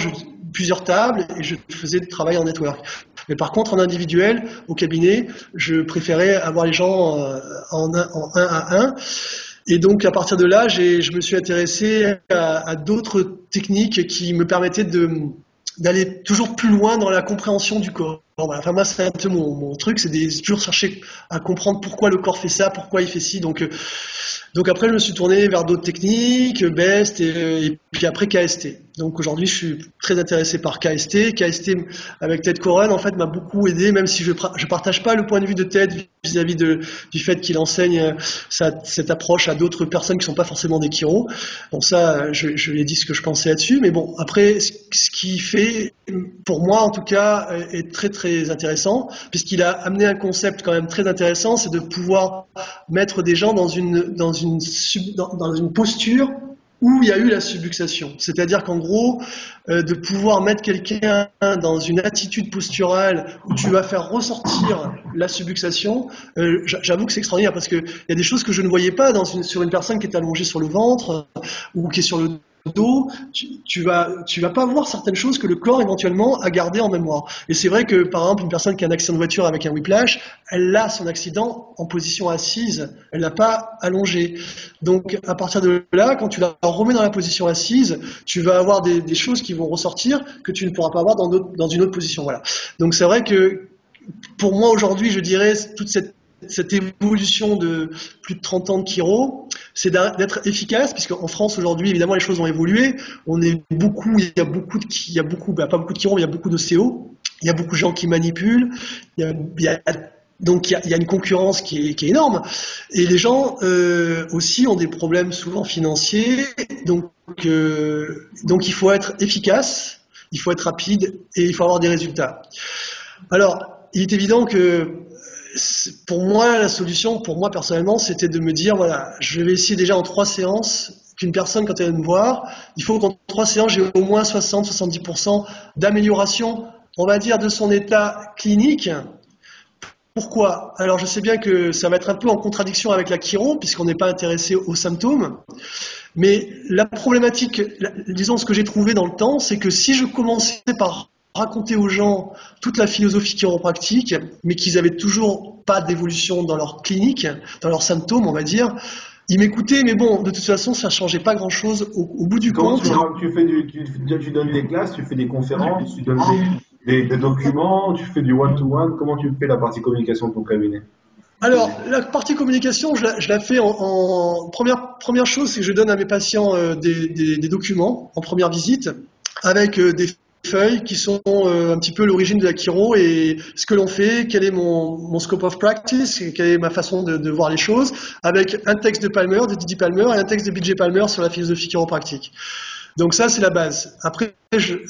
plusieurs tables et je faisais du travail en network. Mais par contre, en individuel, au cabinet, je préférais avoir les gens euh, en un, à un. Et donc, à partir de là, je me suis intéressé à, d'autres techniques qui me permettaient d'aller toujours plus loin dans la compréhension du corps. Enfin, moi, c'est un peu mon, truc, c'est toujours chercher à comprendre pourquoi le corps fait ça, pourquoi il fait ci. Donc, euh, donc après, je me suis tourné vers d'autres techniques, BEST et, puis après KST. Donc aujourd'hui, je suis très intéressé par KST. KST avec Ted Coren, en fait, m'a beaucoup aidé, même si je ne partage pas le point de vue de Ted vis-à-qui de, du fait qu'il enseigne euh, cette approche à d'autres personnes qui sont pas forcément des chiro. Bon, ça, je, je lui ai dit ce que je pensais là-dessus. Mais bon, après, ce, ce qui fait, pour moi en tout cas, est très très intéressant, puisqu'il a amené un concept quand même très intéressant, c'est de pouvoir mettre des gens dans une, dans une posture où il y a eu la subluxation. C'est-à-dire qu'en gros, euh, de pouvoir mettre quelqu'un dans une attitude posturale où tu vas faire ressortir la subluxation, euh, j'avoue que c'est extraordinaire parce qu'il y a des choses que je ne voyais pas sur une personne qui est allongée sur le ventre ou qui est sur le dos, tu, tu, vas, tu vas pas voir certaines choses que le corps éventuellement a gardé en mémoire. Et c'est vrai que par exemple une personne qui a un accident de voiture avec un whiplash, elle a son accident en position assise, elle n'a pas allongé. Donc à partir de là, quand tu la remets dans la position assise, tu vas avoir des, choses qui vont ressortir que tu ne pourras pas avoir dans, dans une autre position. Voilà. Donc c'est vrai que pour moi aujourd'hui, je dirais toute cette cette évolution de plus de 30 ans de Kiro, c'est d'être efficace, puisqu'en France aujourd'hui, évidemment, les choses ont évolué. On est beaucoup, il y a beaucoup de, il y a beaucoup, bah, pas beaucoup de mais il y a beaucoup d'OCO. Il y a beaucoup de gens qui manipulent. Donc il y, a, une concurrence qui est, qui énorme. Et les gens euh, aussi ont des problèmes souvent financiers. Euh, donc il faut être efficace, il faut être rapide et il faut avoir des résultats. Alors, il est évident que pour moi, la solution, pour moi personnellement, c'était de me dire, voilà, je vais essayer déjà en trois séances qu'une personne, quand elle vient me voir, il faut qu'en trois séances, j'ai au moins 60-70% d'amélioration, on va dire, de son état clinique. Pourquoi? Alors, je sais bien que ça va être un peu en contradiction avec la chiro, puisqu'on n'est pas intéressé aux symptômes. Mais la problématique, disons ce que j'ai trouvé dans le temps, c'est que si je commençais par raconter aux gens toute la philosophie chiropratique, mais qu'ils n'avaient toujours pas d'évolution dans leur clinique, dans leurs symptômes, on va dire. Ils m'écoutaient, mais bon, de toute façon, ça ne changeait pas grand-chose au, bout du compte. Tu, fais tu, donnes des classes, tu fais des conférences, tu donnes des, documents, tu fais du one-to-one. Comment tu fais la partie communication de ton cabinet? Alors, la partie communication, je la, fais en, première, première chose, c'est que je donne à mes patients euh, des, documents en première visite avec euh, des feuilles qui sont euh, un petit peu l'origine de la chiro et ce que l'on fait, quel est mon, mon, scope of practice, quelle est ma façon de, de, voir les choses, avec un texte de Palmer, de Didi Palmer et un texte de BJ Palmer sur la philosophie chiropractique. Donc ça, c'est la base. Après,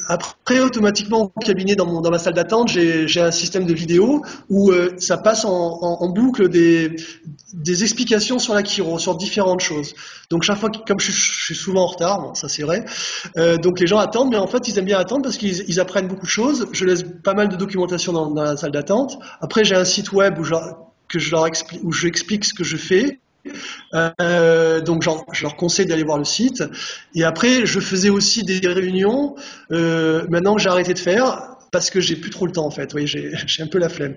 après automatiquement, au cabinet, dans, mon, dans ma salle d'attente, j'ai un système de vidéo où euh, ça passe en, en, boucle des, des explications sur la chiro, sur différentes choses. Donc chaque fois, comme je, suis souvent en retard, bon, ça c'est vrai, euh, donc les gens attendent, mais en fait, ils aiment bien attendre parce qu'ils ils apprennent beaucoup de choses. Je laisse pas mal de documentation dans, dans la salle d'attente. Après, j'ai un site web où je, que je leur explique, où j'explique ce que je fais. Euh, donc je leur conseille d'aller voir le site. Et après, je faisais aussi des réunions. Euh, maintenant que j'ai arrêté de faire, parce que j'ai plus trop le temps en fait. Oui, j'ai un peu la flemme.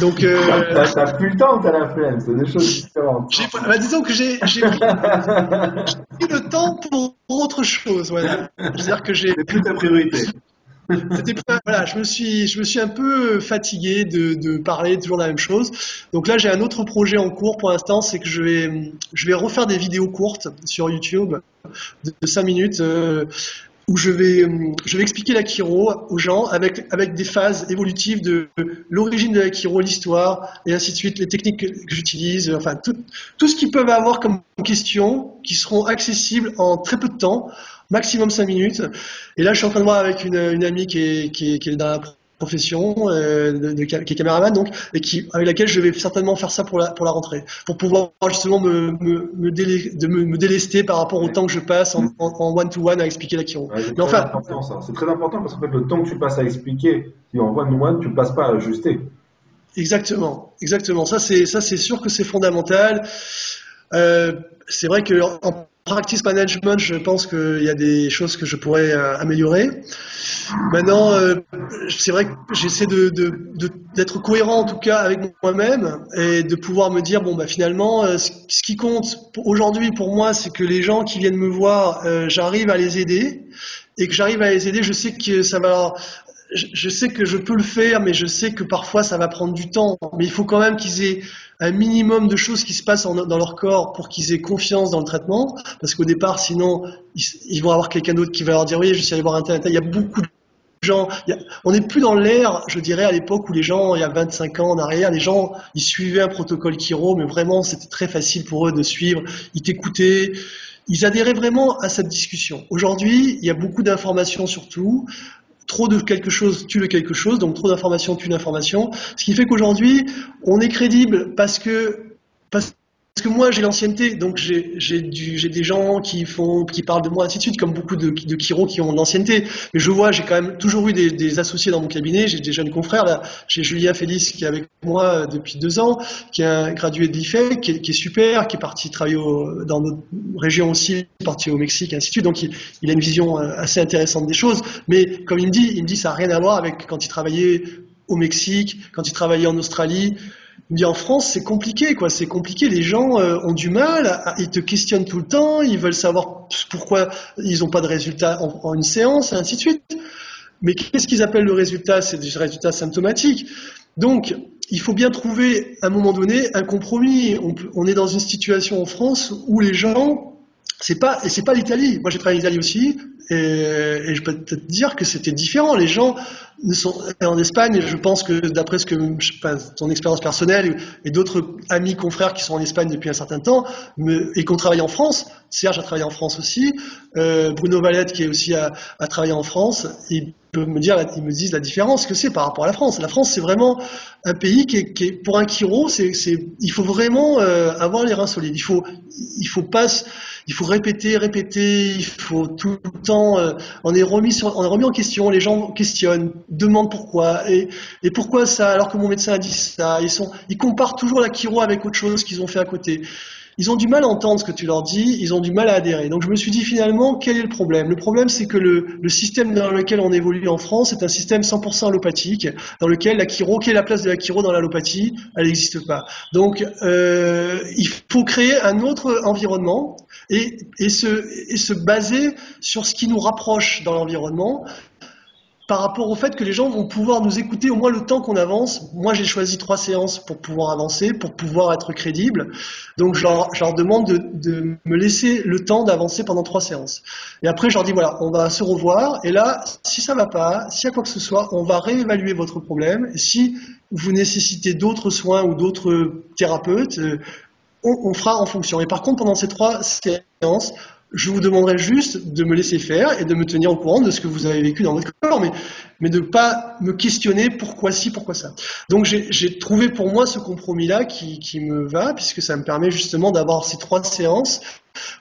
Donc, euh, t'as plus le temps, t'as la flemme. C'est des choses différentes. Bah, disons que j'ai pris, le temps pour autre chose. Voilà. C'est-à-dire que j'ai. C'est plus ta priorité. Voilà, je me suis, je me suis un peu fatigué de, de, parler toujours de la même chose. Donc là, j'ai un autre projet en cours pour l'instant, c'est que je vais, je vais refaire des vidéos courtes sur YouTube de, 5 minutes. Euh, où je vais, je vais expliquer l'Akiro aux gens avec, avec des phases évolutives de l'origine de l'Akiro, l'histoire, et ainsi de suite, les techniques que, j'utilise, enfin tout, tout ce qu'ils peuvent avoir comme questions qui seront accessibles en très peu de temps maximum 5 minutes. Et là, je suis en train de voir avec une, une amie qui est, qui, est, qui est dans la profession, euh, de, qui est caméraman, donc, et qui, avec laquelle je vais certainement faire ça pour la, pour la rentrée, pour pouvoir justement me, me, me, de me, délester par rapport au temps que je passe en one-to-one à expliquer la c'est très, enfin, c'est très important parce qu'en fait, le temps que tu passes à expliquer, si en one-to-one, tu ne passes pas à ajuster. Exactement, exactement. Ça, c'est, ça, c'est sûr que c'est fondamental. Euh, c'est vrai que en practice management, je pense qu'il y a des choses que je pourrais euh, améliorer. Maintenant, euh, c'est vrai que j'essaie de, d'être cohérent en tout cas avec moi-même et de pouvoir me dire bon bah finalement, euh, ce qui compte aujourd'hui pour moi, c'est que les gens qui viennent me voir, j'arrive à les aider et que j'arrive à les aider. Je sais que ça va je sais que je peux le faire, mais je sais que parfois ça va prendre du temps. Mais il faut quand même qu'ils aient un minimum de choses qui se passent dans leur corps pour qu'ils aient confiance dans le traitement. Parce qu'au départ, sinon, ils, vont avoir quelqu'un d'autre qui va leur dire oui, je suis allé voir un tel, Il y a beaucoup de gens. on n'est plus dans l'ère, je dirais, à l'époque où les gens, il y a 25 ans en arrière, les gens, ils suivaient un protocole Kiro, mais vraiment, c'était très facile pour eux de suivre. Ils t'écoutaient. Ils adhéraient vraiment à cette discussion. Aujourd'hui, il y a beaucoup d'informations sur tout trop de quelque chose tue le quelque chose, donc trop d'informations tue l'information. Ce qui fait qu'aujourd'hui, on est crédible parce que, parce que moi j'ai l'ancienneté, donc j'ai des gens qui parlent de moi ainsi de suite, comme beaucoup de, de qui ont l'ancienneté. Mais je vois, j'ai quand même toujours eu des, associés dans mon cabinet. J'ai des jeunes confrères. J'ai Julien Félix qui est avec moi depuis deux ans, qui est un gradué de l'IFE, qui est super, qui est parti travailler dans notre région aussi, parti au Mexique, ainsi de suite. Donc il, il, a une vision euh, assez intéressante des choses. Mais comme il me dit, il me dit ça n'a rien à voir avec quand il travaillait au Mexique, quand il travaillait en Australie. Mais en France, c'est compliqué, quoi. C'est compliqué. Les gens euh, ont du mal. ils te questionnent tout le temps. Ils veulent savoir pourquoi ils n'ont pas de résultat en, une séance, et ainsi de suite. Mais qu'est-ce qu'ils appellent le résultat? C'est des résultats symptomatiques. Donc, il faut bien trouver, à un moment donné, un compromis. On, on est dans une situation en France où les gens, c'est pas, et c'est pas l'Italie. Moi, j'ai travaillé en Italie aussi. Et, je peux te dire que c'était différent. Les gens sont en Espagne. Je pense que d'après ce que ton expérience personnelle et d'autres amis confrères qui sont en Espagne depuis un certain temps et qui ont travaillé en France, Serge a travaillé en France aussi, euh, Bruno Valette qui est aussi à, travailler en France, ils peuvent me dire, ils me disent la différence que c'est par rapport à la France. La France, c'est vraiment un pays qui est, pour un chiro, il faut vraiment euh, avoir les reins solides. Il faut, il faut pas il faut répéter, répéter, il faut tout le temps. Euh, on est remis on est remis en question. Les gens questionnent, demandent pourquoi et, pourquoi ça alors que mon médecin a dit ça. Ils ils comparent toujours la chiro avec autre chose qu'ils ont fait à côté. Ils ont du mal à entendre ce que tu leur dis, ils ont du mal à adhérer. Donc je me suis dit finalement, quel est le problème? Le problème, c'est que le, le, système dans lequel on évolue en France est un système 100% allopathique, dans lequel la chiro, quelle est la place de la chiro dans l'allopathie Elle n'existe pas. Donc euh, il faut créer un autre environnement et, et, se, et se baser sur ce qui nous rapproche dans l'environnement par rapport au fait que les gens vont pouvoir nous écouter au moins le temps qu'on avance. Moi, j'ai choisi trois séances pour pouvoir avancer, pour pouvoir être crédible. Donc, je leur, demande de, me laisser le temps d'avancer pendant trois séances. Et après, je leur dis, voilà, on va se revoir. Et là, si ça va pas, s'il y a quoi que ce soit, on va réévaluer votre problème. Et si vous nécessitez d'autres soins ou d'autres thérapeutes, euh, on fera en fonction. Et par contre, pendant ces trois séances, je vous demanderai juste de me laisser faire et de me tenir au courant de ce que vous avez vécu dans votre corps, mais, de pas me questionner pourquoi ci, pourquoi ça. Donc j'ai trouvé pour moi ce compromis-là qui, me va, puisque ça me permet justement d'avoir ces trois séances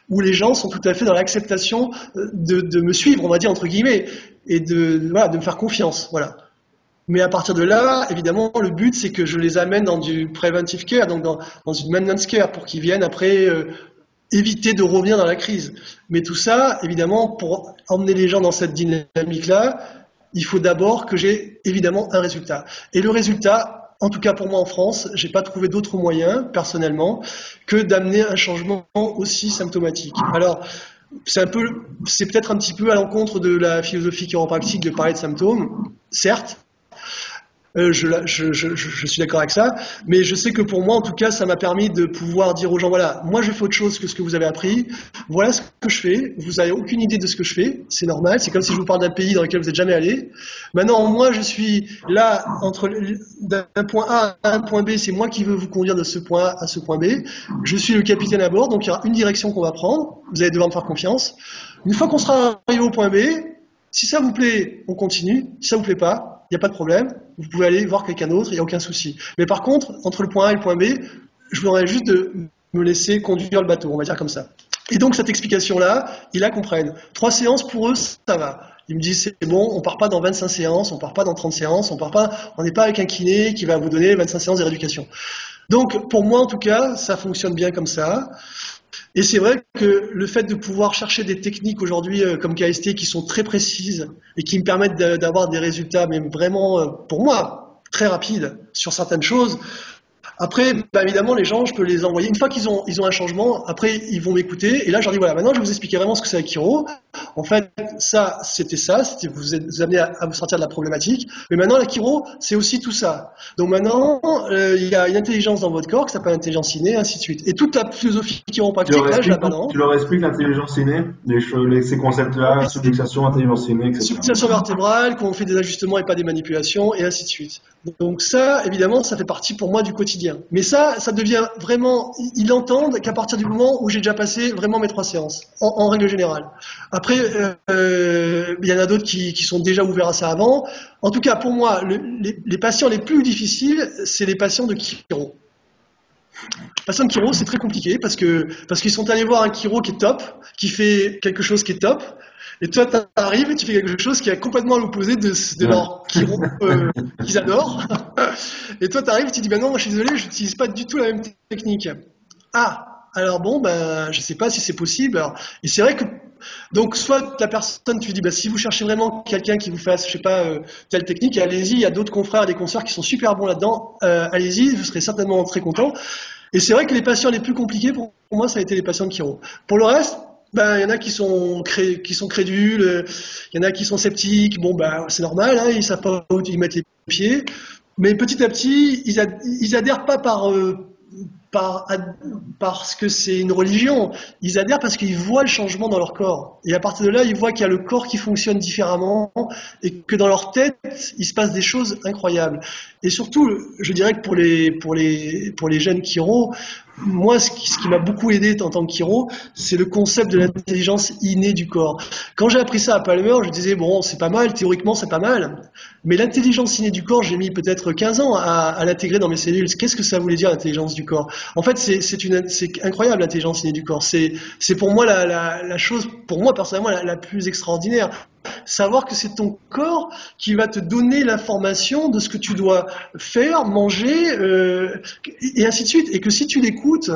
où les gens sont tout à fait dans l'acceptation de, de, me suivre, on va dire entre guillemets, et de, voilà, de me faire confiance. Voilà. Mais à partir de là, évidemment, le but, c'est que je les amène dans du preventive care, donc dans, dans une maintenance care, pour qu'ils viennent après euh, éviter de revenir dans la crise. Mais tout ça, évidemment, pour emmener les gens dans cette dynamique-là, il faut d'abord que j'ai évidemment un résultat. Et le résultat, en tout cas pour moi en France, j'ai pas trouvé d'autre moyen, personnellement, que d'amener un changement aussi symptomatique. Alors, c'est un peu, c'est peut-être un petit peu à l'encontre de la philosophie chiropractique de parler de symptômes, certes, euh, je, suis d'accord avec ça, mais je sais que pour moi, en tout cas, ça m'a permis de pouvoir dire aux gens, voilà, moi je fais autre chose que ce que vous avez appris, voilà ce que je fais, vous n'avez aucune idée de ce que je fais, c'est normal, c'est comme si je vous parle d'un pays dans lequel vous n'êtes jamais allé. Maintenant, moi, je suis là, entre d'un point A à un point B, c'est moi qui veux vous conduire de ce point A à ce point B, je suis le capitaine à bord, donc il y aura une direction qu'on va prendre, vous allez devoir me faire confiance. Une fois qu'on sera arrivé au point B, si ça vous plaît, on continue, si ça vous plaît pas, il n'y a pas de problème, vous pouvez aller voir quelqu'un d'autre, il n'y a aucun souci. Mais par contre, entre le point A et le point B, je voudrais juste de me laisser conduire le bateau, on va dire comme ça. Et donc cette explication-là, ils la comprennent. Trois séances pour eux, ça va. Ils me disent c'est bon, on part pas dans 25 séances, on part pas dans 30 séances, on part pas, on n'est pas avec un kiné qui va vous donner 25 séances de rééducation. Donc pour moi en tout cas, ça fonctionne bien comme ça. Et c'est vrai que le fait de pouvoir chercher des techniques aujourd'hui euh, comme KST qui sont très précises et qui me permettent d'avoir des résultats, même vraiment, euh, pour moi, très rapides sur certaines choses, après, bah, évidemment, les gens, je peux les envoyer. Une fois qu'ils ont, ils ont un changement, après, ils vont m'écouter. Et là, je leur dis, voilà, maintenant, je vais vous expliquer vraiment ce que c'est Akiro. En fait, ça, c'était ça, c'était vous vous amener à, vous sortir de la problématique. Mais maintenant, l'Akiro, c'est aussi tout ça. Donc maintenant, euh, il y a une intelligence dans votre corps qui s'appelle l'intelligence innée, ainsi de suite. Et toute la philosophie chiropractique, là, je la Tu leur expliques l'intelligence innée, les, ces concepts-là, subluxation, intelligence innée, etc. Subluxation vertébrale, qu'on fait des ajustements et pas des manipulations, et ainsi de suite. Donc ça, évidemment, ça fait partie pour moi du quotidien. Mais ça, ça devient vraiment, ils entendent qu'à partir du moment où j'ai déjà passé vraiment mes trois séances, en, règle générale. Après, euh, euh, il y en a d'autres qui, sont déjà ouverts à ça avant. En tout cas, pour moi, les, patients les plus difficiles, c'est les patients de chiro. Les patients de chiro, c'est très compliqué parce que parce qu'ils sont allés voir un chiro qui est top, qui fait quelque chose qui est top, et toi, tu arrives et tu fais quelque chose qui est complètement à l'opposé de, de leur euh, qu'ils adorent. Et toi, tu arrives et tu dis, ben non, moi je suis désolé, je n'utilise pas du tout la même technique. Ah, alors bon, ben, je sais pas si c'est possible. et c'est vrai que, donc, soit la personne, tu lui dis, ben, si vous cherchez vraiment quelqu'un qui vous fasse, je sais pas, euh, telle technique, allez-y, il y a d'autres confrères, des concerts qui sont super bons là-dedans, euh, allez-y, vous serez certainement très content. Et c'est vrai que les patients les plus compliqués, pour moi, ça a été les patients de chiro. Pour le reste, ben, il y en a qui sont, qui sont crédules, il y en a qui sont sceptiques. Bon, ben, c'est normal, hein, ils savent pas où ils mettent les pieds. Mais petit à petit, ils, ils adhèrent pas par, euh, par, parce que c'est une religion. Ils adhèrent parce qu'ils voient le changement dans leur corps. Et à partir de là, ils voient qu'il y a le corps qui fonctionne différemment et que dans leur tête, il se passe des choses incroyables. Et surtout, je dirais que pour les, pour les, pour les jeunes chiro, moi, ce qui, m'a beaucoup aidé en tant que chiro, c'est le concept de l'intelligence innée du corps. Quand j'ai appris ça à Palmer, je disais, bon, c'est pas mal, théoriquement, c'est pas mal. Mais l'intelligence innée du corps, j'ai mis peut-être 15 ans à, l'intégrer dans mes cellules. Qu'est-ce que ça voulait dire, l'intelligence du corps? En fait, c'est incroyable, l'intelligence innée du corps. C'est pour moi la, chose, pour moi personnellement, la plus extraordinaire savoir que c'est ton corps qui va te donner l'information de ce que tu dois faire, manger, euh, et ainsi de suite. Et que si tu l'écoutes,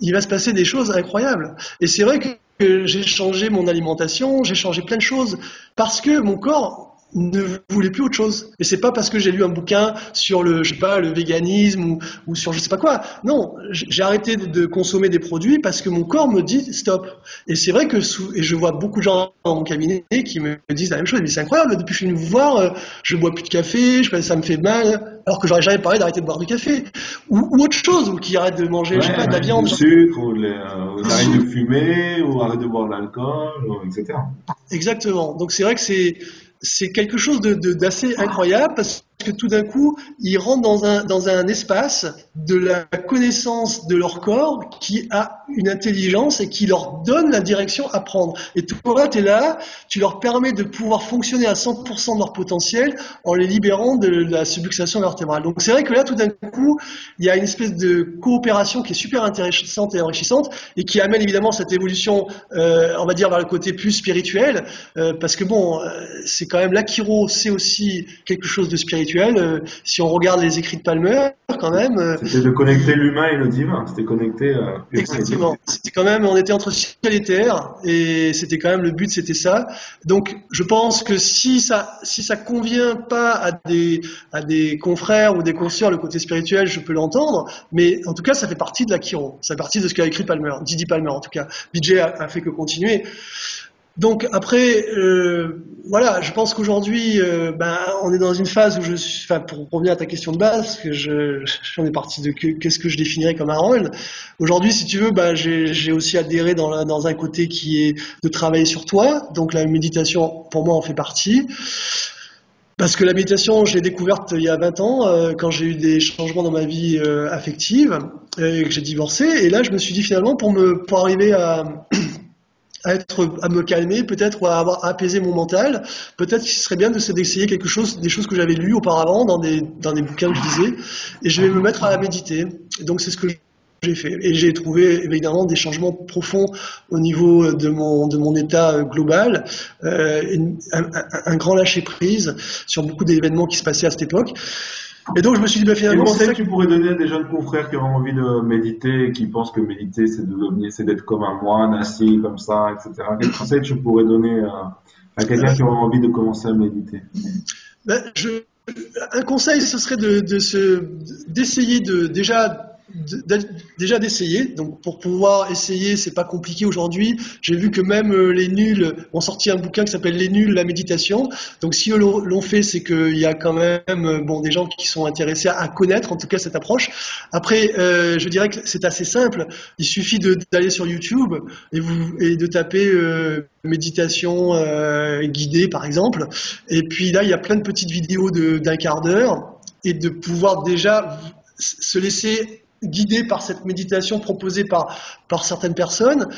il va se passer des choses incroyables. Et c'est vrai que j'ai changé mon alimentation, j'ai changé plein de choses, parce que mon corps ne voulait plus autre chose. Et c'est pas parce que j'ai lu un bouquin sur le, je sais pas, le véganisme ou, ou sur je sais pas quoi. Non, j'ai arrêté de, consommer des produits parce que mon corps me dit stop. Et c'est vrai que et je vois beaucoup de gens dans mon cabinet qui me disent la même chose. Mais c'est incroyable. Depuis que je suis venu vous voir, euh, je bois plus de café, je, ça me fait mal, alors que j'aurais jamais parlé d'arrêter de boire du café ou, autre chose, ou qui arrête de manger, je sais pas, de la viande, du sucre, ou, les, euh, de fumer, ou arrête de boire de l'alcool, etc. Exactement. Donc c'est vrai que c'est c'est quelque chose d'assez incroyable parce que tout d'un coup, ils rentrent dans un, dans un espace de la connaissance de leur corps qui a une intelligence et qui leur donne la direction à prendre. Et toi, tu es là, tu leur permets de pouvoir fonctionner à 100% de leur potentiel en les libérant de la subluxation vertébrale. Donc c'est vrai que là, tout d'un coup, il y a une espèce de coopération qui est super intéressante et enrichissante et qui amène évidemment cette évolution, euh, on va dire, vers le côté plus spirituel, euh, parce que bon, euh, c'est quand même l'Akiro, c'est aussi quelque chose de spirituel spirituel. si on regarde les écrits de Palmer, quand même. C'était de connecter l'humain et le divin. C'était connecter. Exactement. C'était quand même, on était entre ciel et terre, et c'était quand même le but, c'était ça. Donc, je pense que si ça, si ça convient pas à des, à des confrères ou des consoeurs, le côté spirituel, je peux l'entendre, mais en tout cas, ça fait partie de la Kiro. Ça fait partie de ce qu'a écrit Palmer, Didi Palmer en tout cas. BJ a, fait que continuer. Donc après, euh, voilà, je pense qu'aujourd'hui, euh, ben, on est dans une phase où je suis, enfin, pour revenir à ta question de base, que je, j'en ai parti de qu'est-ce que je définirais comme un rôle. Aujourd'hui, si tu veux, ben, j'ai, aussi adhéré dans, dans un côté qui est de travailler sur toi. Donc la méditation, pour moi, en fait partie. Parce que la méditation, je l'ai découverte il y a 20 ans, euh, quand j'ai eu des changements dans ma vie euh, affective, et que j'ai divorcé. Et là, je me suis dit finalement, pour, me, pour arriver à, à, être, à me calmer, peut-être, à avoir apaisé mon mental, peut-être qu'il serait bien d'essayer quelque chose, des choses que j'avais lues auparavant dans des, dans des bouquins que je lisais, et je vais me mettre à méditer. donc c'est ce que j'ai fait. Et j'ai trouvé évidemment des changements profonds au niveau de mon, de mon état global, euh, un, grand lâcher prise sur beaucoup d'événements qui se passaient à cette époque. Et donc je me suis dit, bah, finalement. c'est ça que tu pourrais donner à des jeunes confrères qui ont envie de méditer et qui pensent que méditer c'est de devenir, c'est d'être comme un moine assis comme ça, etc. Quel conseil tu pourrais donner à, à quelqu'un qui aurait envie de commencer à méditer? Ben, je, Un conseil, ce serait de, de se, d'essayer de déjà déjà d'essayer. Donc pour pouvoir essayer, c'est pas compliqué aujourd'hui. J'ai vu que même euh, les nuls ont sorti un bouquin qui s'appelle Les nuls, la méditation. Donc si eux l'ont fait, c'est qu'il y a quand même euh, bon des gens qui sont intéressés à connaître en tout cas cette approche. Après, euh, je dirais que c'est assez simple. Il suffit d'aller sur YouTube et, de taper méditation guidée par exemple. Et puis là, il y a plein de petites vidéos d'un quart d'heure et de pouvoir déjà se laisser guidé par cette méditation proposée par, certaines personnes.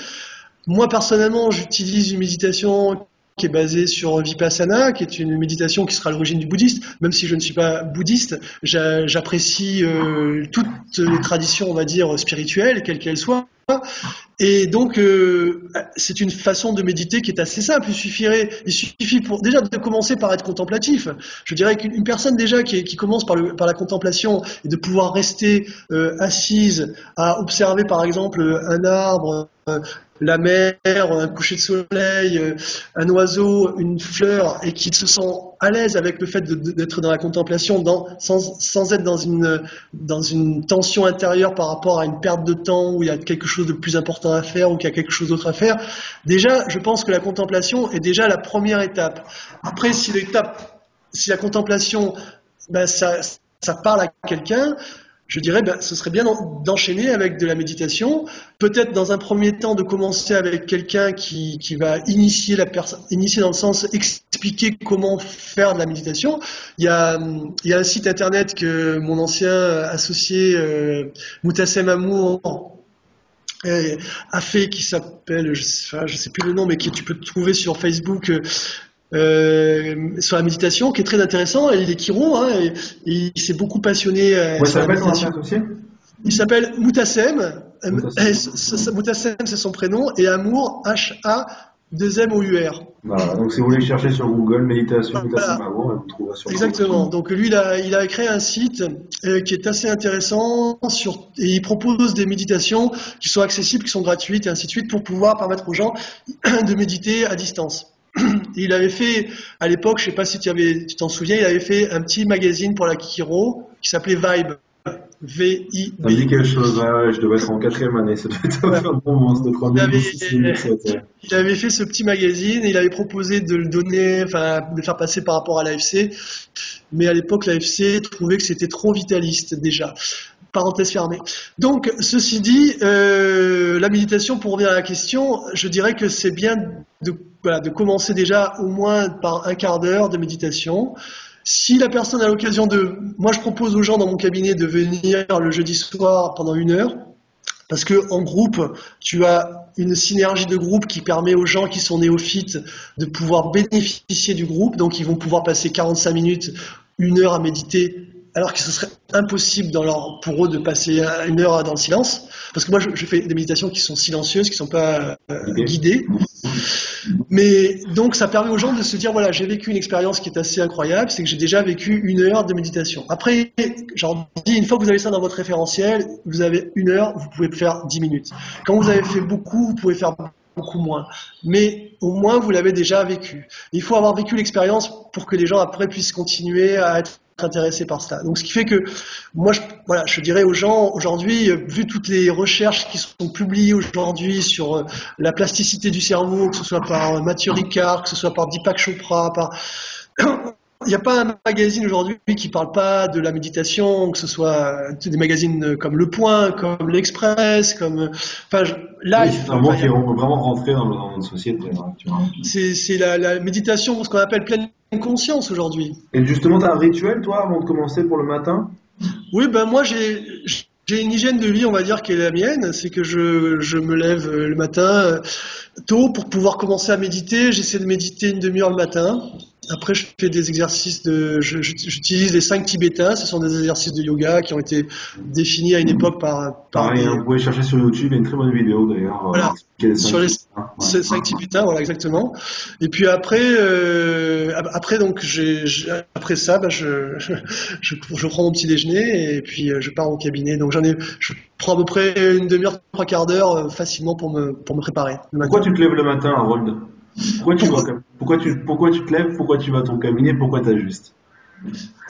Moi, personnellement, j'utilise une méditation qui est basée sur Vipassana, qui est une méditation qui sera à l'origine du bouddhiste. Même si je ne suis pas bouddhiste, j'apprécie euh, toutes les traditions, on va dire, spirituelles, quelles qu'elles soient. Et donc, euh, c'est une façon de méditer qui est assez simple. Il suffirait, il suffit pour déjà de commencer par être contemplatif. Je dirais qu'une personne déjà qui, commence par, la contemplation et de pouvoir rester euh, assise à observer, par exemple, un arbre, la mer, un coucher de soleil, euh, un oiseau, une fleur, et qui se sent à l'aise avec le fait d'être dans la contemplation, sans, être dans une, tension intérieure par rapport à une perte de temps, où il y a quelque chose de plus important à faire, ou qu'il y a quelque chose d'autre à faire. Déjà, je pense que la contemplation est déjà la première étape. Après, si si la contemplation, ben, ça parle à quelqu'un, je dirais, ben, ce serait bien d'enchaîner avec de la méditation. Peut-être dans un premier temps de commencer avec quelqu'un qui, qui, va initier la personne, initier dans le sens expliquer comment faire de la méditation. Il y a, il y a un site internet que mon ancien associé euh, Moutassem Amour euh, a fait qui s'appelle, je sais, je sais plus le nom, mais qui tu peux trouver sur Facebook, euh, euh, sur la méditation, qui est très intéressant. Il est Kiro, hein, et, il s'est beaucoup passionné euh, sur la méditation. Il s'appelle Moutassem. Moutassem, c'est son prénom, et Amour, H-A. 2 M O U R. Voilà, donc si vous voulez chercher sur Google méditation Moutassem Amour, vous trouvez sur Exactement. Donc lui, il a, il a créé un site euh, qui est assez intéressant sur, et il propose des méditations qui sont accessibles, qui sont gratuites et ainsi de suite pour pouvoir permettre aux gens de méditer à distance. il avait fait, à l'époque, je sais pas si tu t'en souviens, il avait fait un petit magazine pour la Kiro qui s'appelait Vibe. V-I. Ça dit quelque chose, je devais être en quatrième année, ça devait être un bon moment, il, avait, il avait fait ce petit magazine et il avait proposé de le donner, enfin, de le faire passer par rapport à l'AFC. Mais à l'époque, l'AFC trouvait que c'était trop vitaliste déjà. Parenthèse fermée. Donc, ceci dit, euh, la méditation, pour revenir à la question, je dirais que c'est bien de, de commencer déjà au moins par un quart d'heure de méditation. Si la personne a l'occasion de... Moi, je propose aux gens dans mon cabinet de venir le jeudi soir pendant une heure, parce que en groupe, tu as une synergie de groupe qui permet aux gens qui sont néophytes de pouvoir bénéficier du groupe. Donc, ils vont pouvoir passer 45 minutes, une heure à méditer alors que ce serait impossible dans leur, pour eux de passer une heure dans le silence. Parce que moi, je, fais des méditations qui sont silencieuses, qui ne sont pas euh, guidées. Mais donc ça permet aux gens de se dire voilà, j'ai vécu une expérience qui est assez incroyable, c'est que j'ai déjà vécu une heure de méditation. Après, j'en dis, une fois que vous avez ça dans votre référentiel, vous avez une heure, vous pouvez faire dix minutes. Quand vous avez fait beaucoup, vous pouvez faire beaucoup moins. Mais au moins, vous l'avez déjà vécu. Il faut avoir vécu l'expérience pour que les gens après puissent continuer à être intéressés par cela. Donc, ce qui fait que moi, je, voilà, je dirais aux gens aujourd'hui, vu toutes les recherches qui sont publiées aujourd'hui sur euh, la plasticité du cerveau, que ce soit par Mathieu Ricard, que ce soit par Deepak Chopra, par il n'y a pas un magazine aujourd'hui qui parle pas de la méditation, que ce soit des magazines comme Le Point, comme l'Express, comme. Enfin, là, c'est un mot qui est vraiment rentré dans, notre société. Hein, c'est la, la, méditation, ce qu'on appelle pleine conscience aujourd'hui. Et justement, tu as un rituel, toi, avant de commencer pour le matin? Oui, ben moi, j'ai. J'ai une hygiène de vie, on va dire, qui est la mienne. C'est que je, je me lève le matin tôt pour pouvoir commencer à méditer. J'essaie de méditer une demi-heure le matin. Après, je fais des exercices de. J'utilise les cinq tibétains. Ce sont des exercices de yoga qui ont été définis à une époque par. par Vous pouvez chercher sur YouTube. Il y a une très bonne vidéo d'ailleurs. Voilà. sur les cinq tibétains, voilà exactement. Et puis après, euh, après donc, après ça, bah, je, je, je, prends mon petit déjeuner et puis euh, je pars au cabinet. Donc j'en ai, je prends à peu près une demi-heure, trois quarts d'heure euh, facilement pour me pour me préparer. Pourquoi tu te lèves le matin, Harold? Pourquoi tu, pourquoi, tu, pourquoi tu te lèves? Pourquoi tu vas à ton cabinet? Pourquoi tu ajustes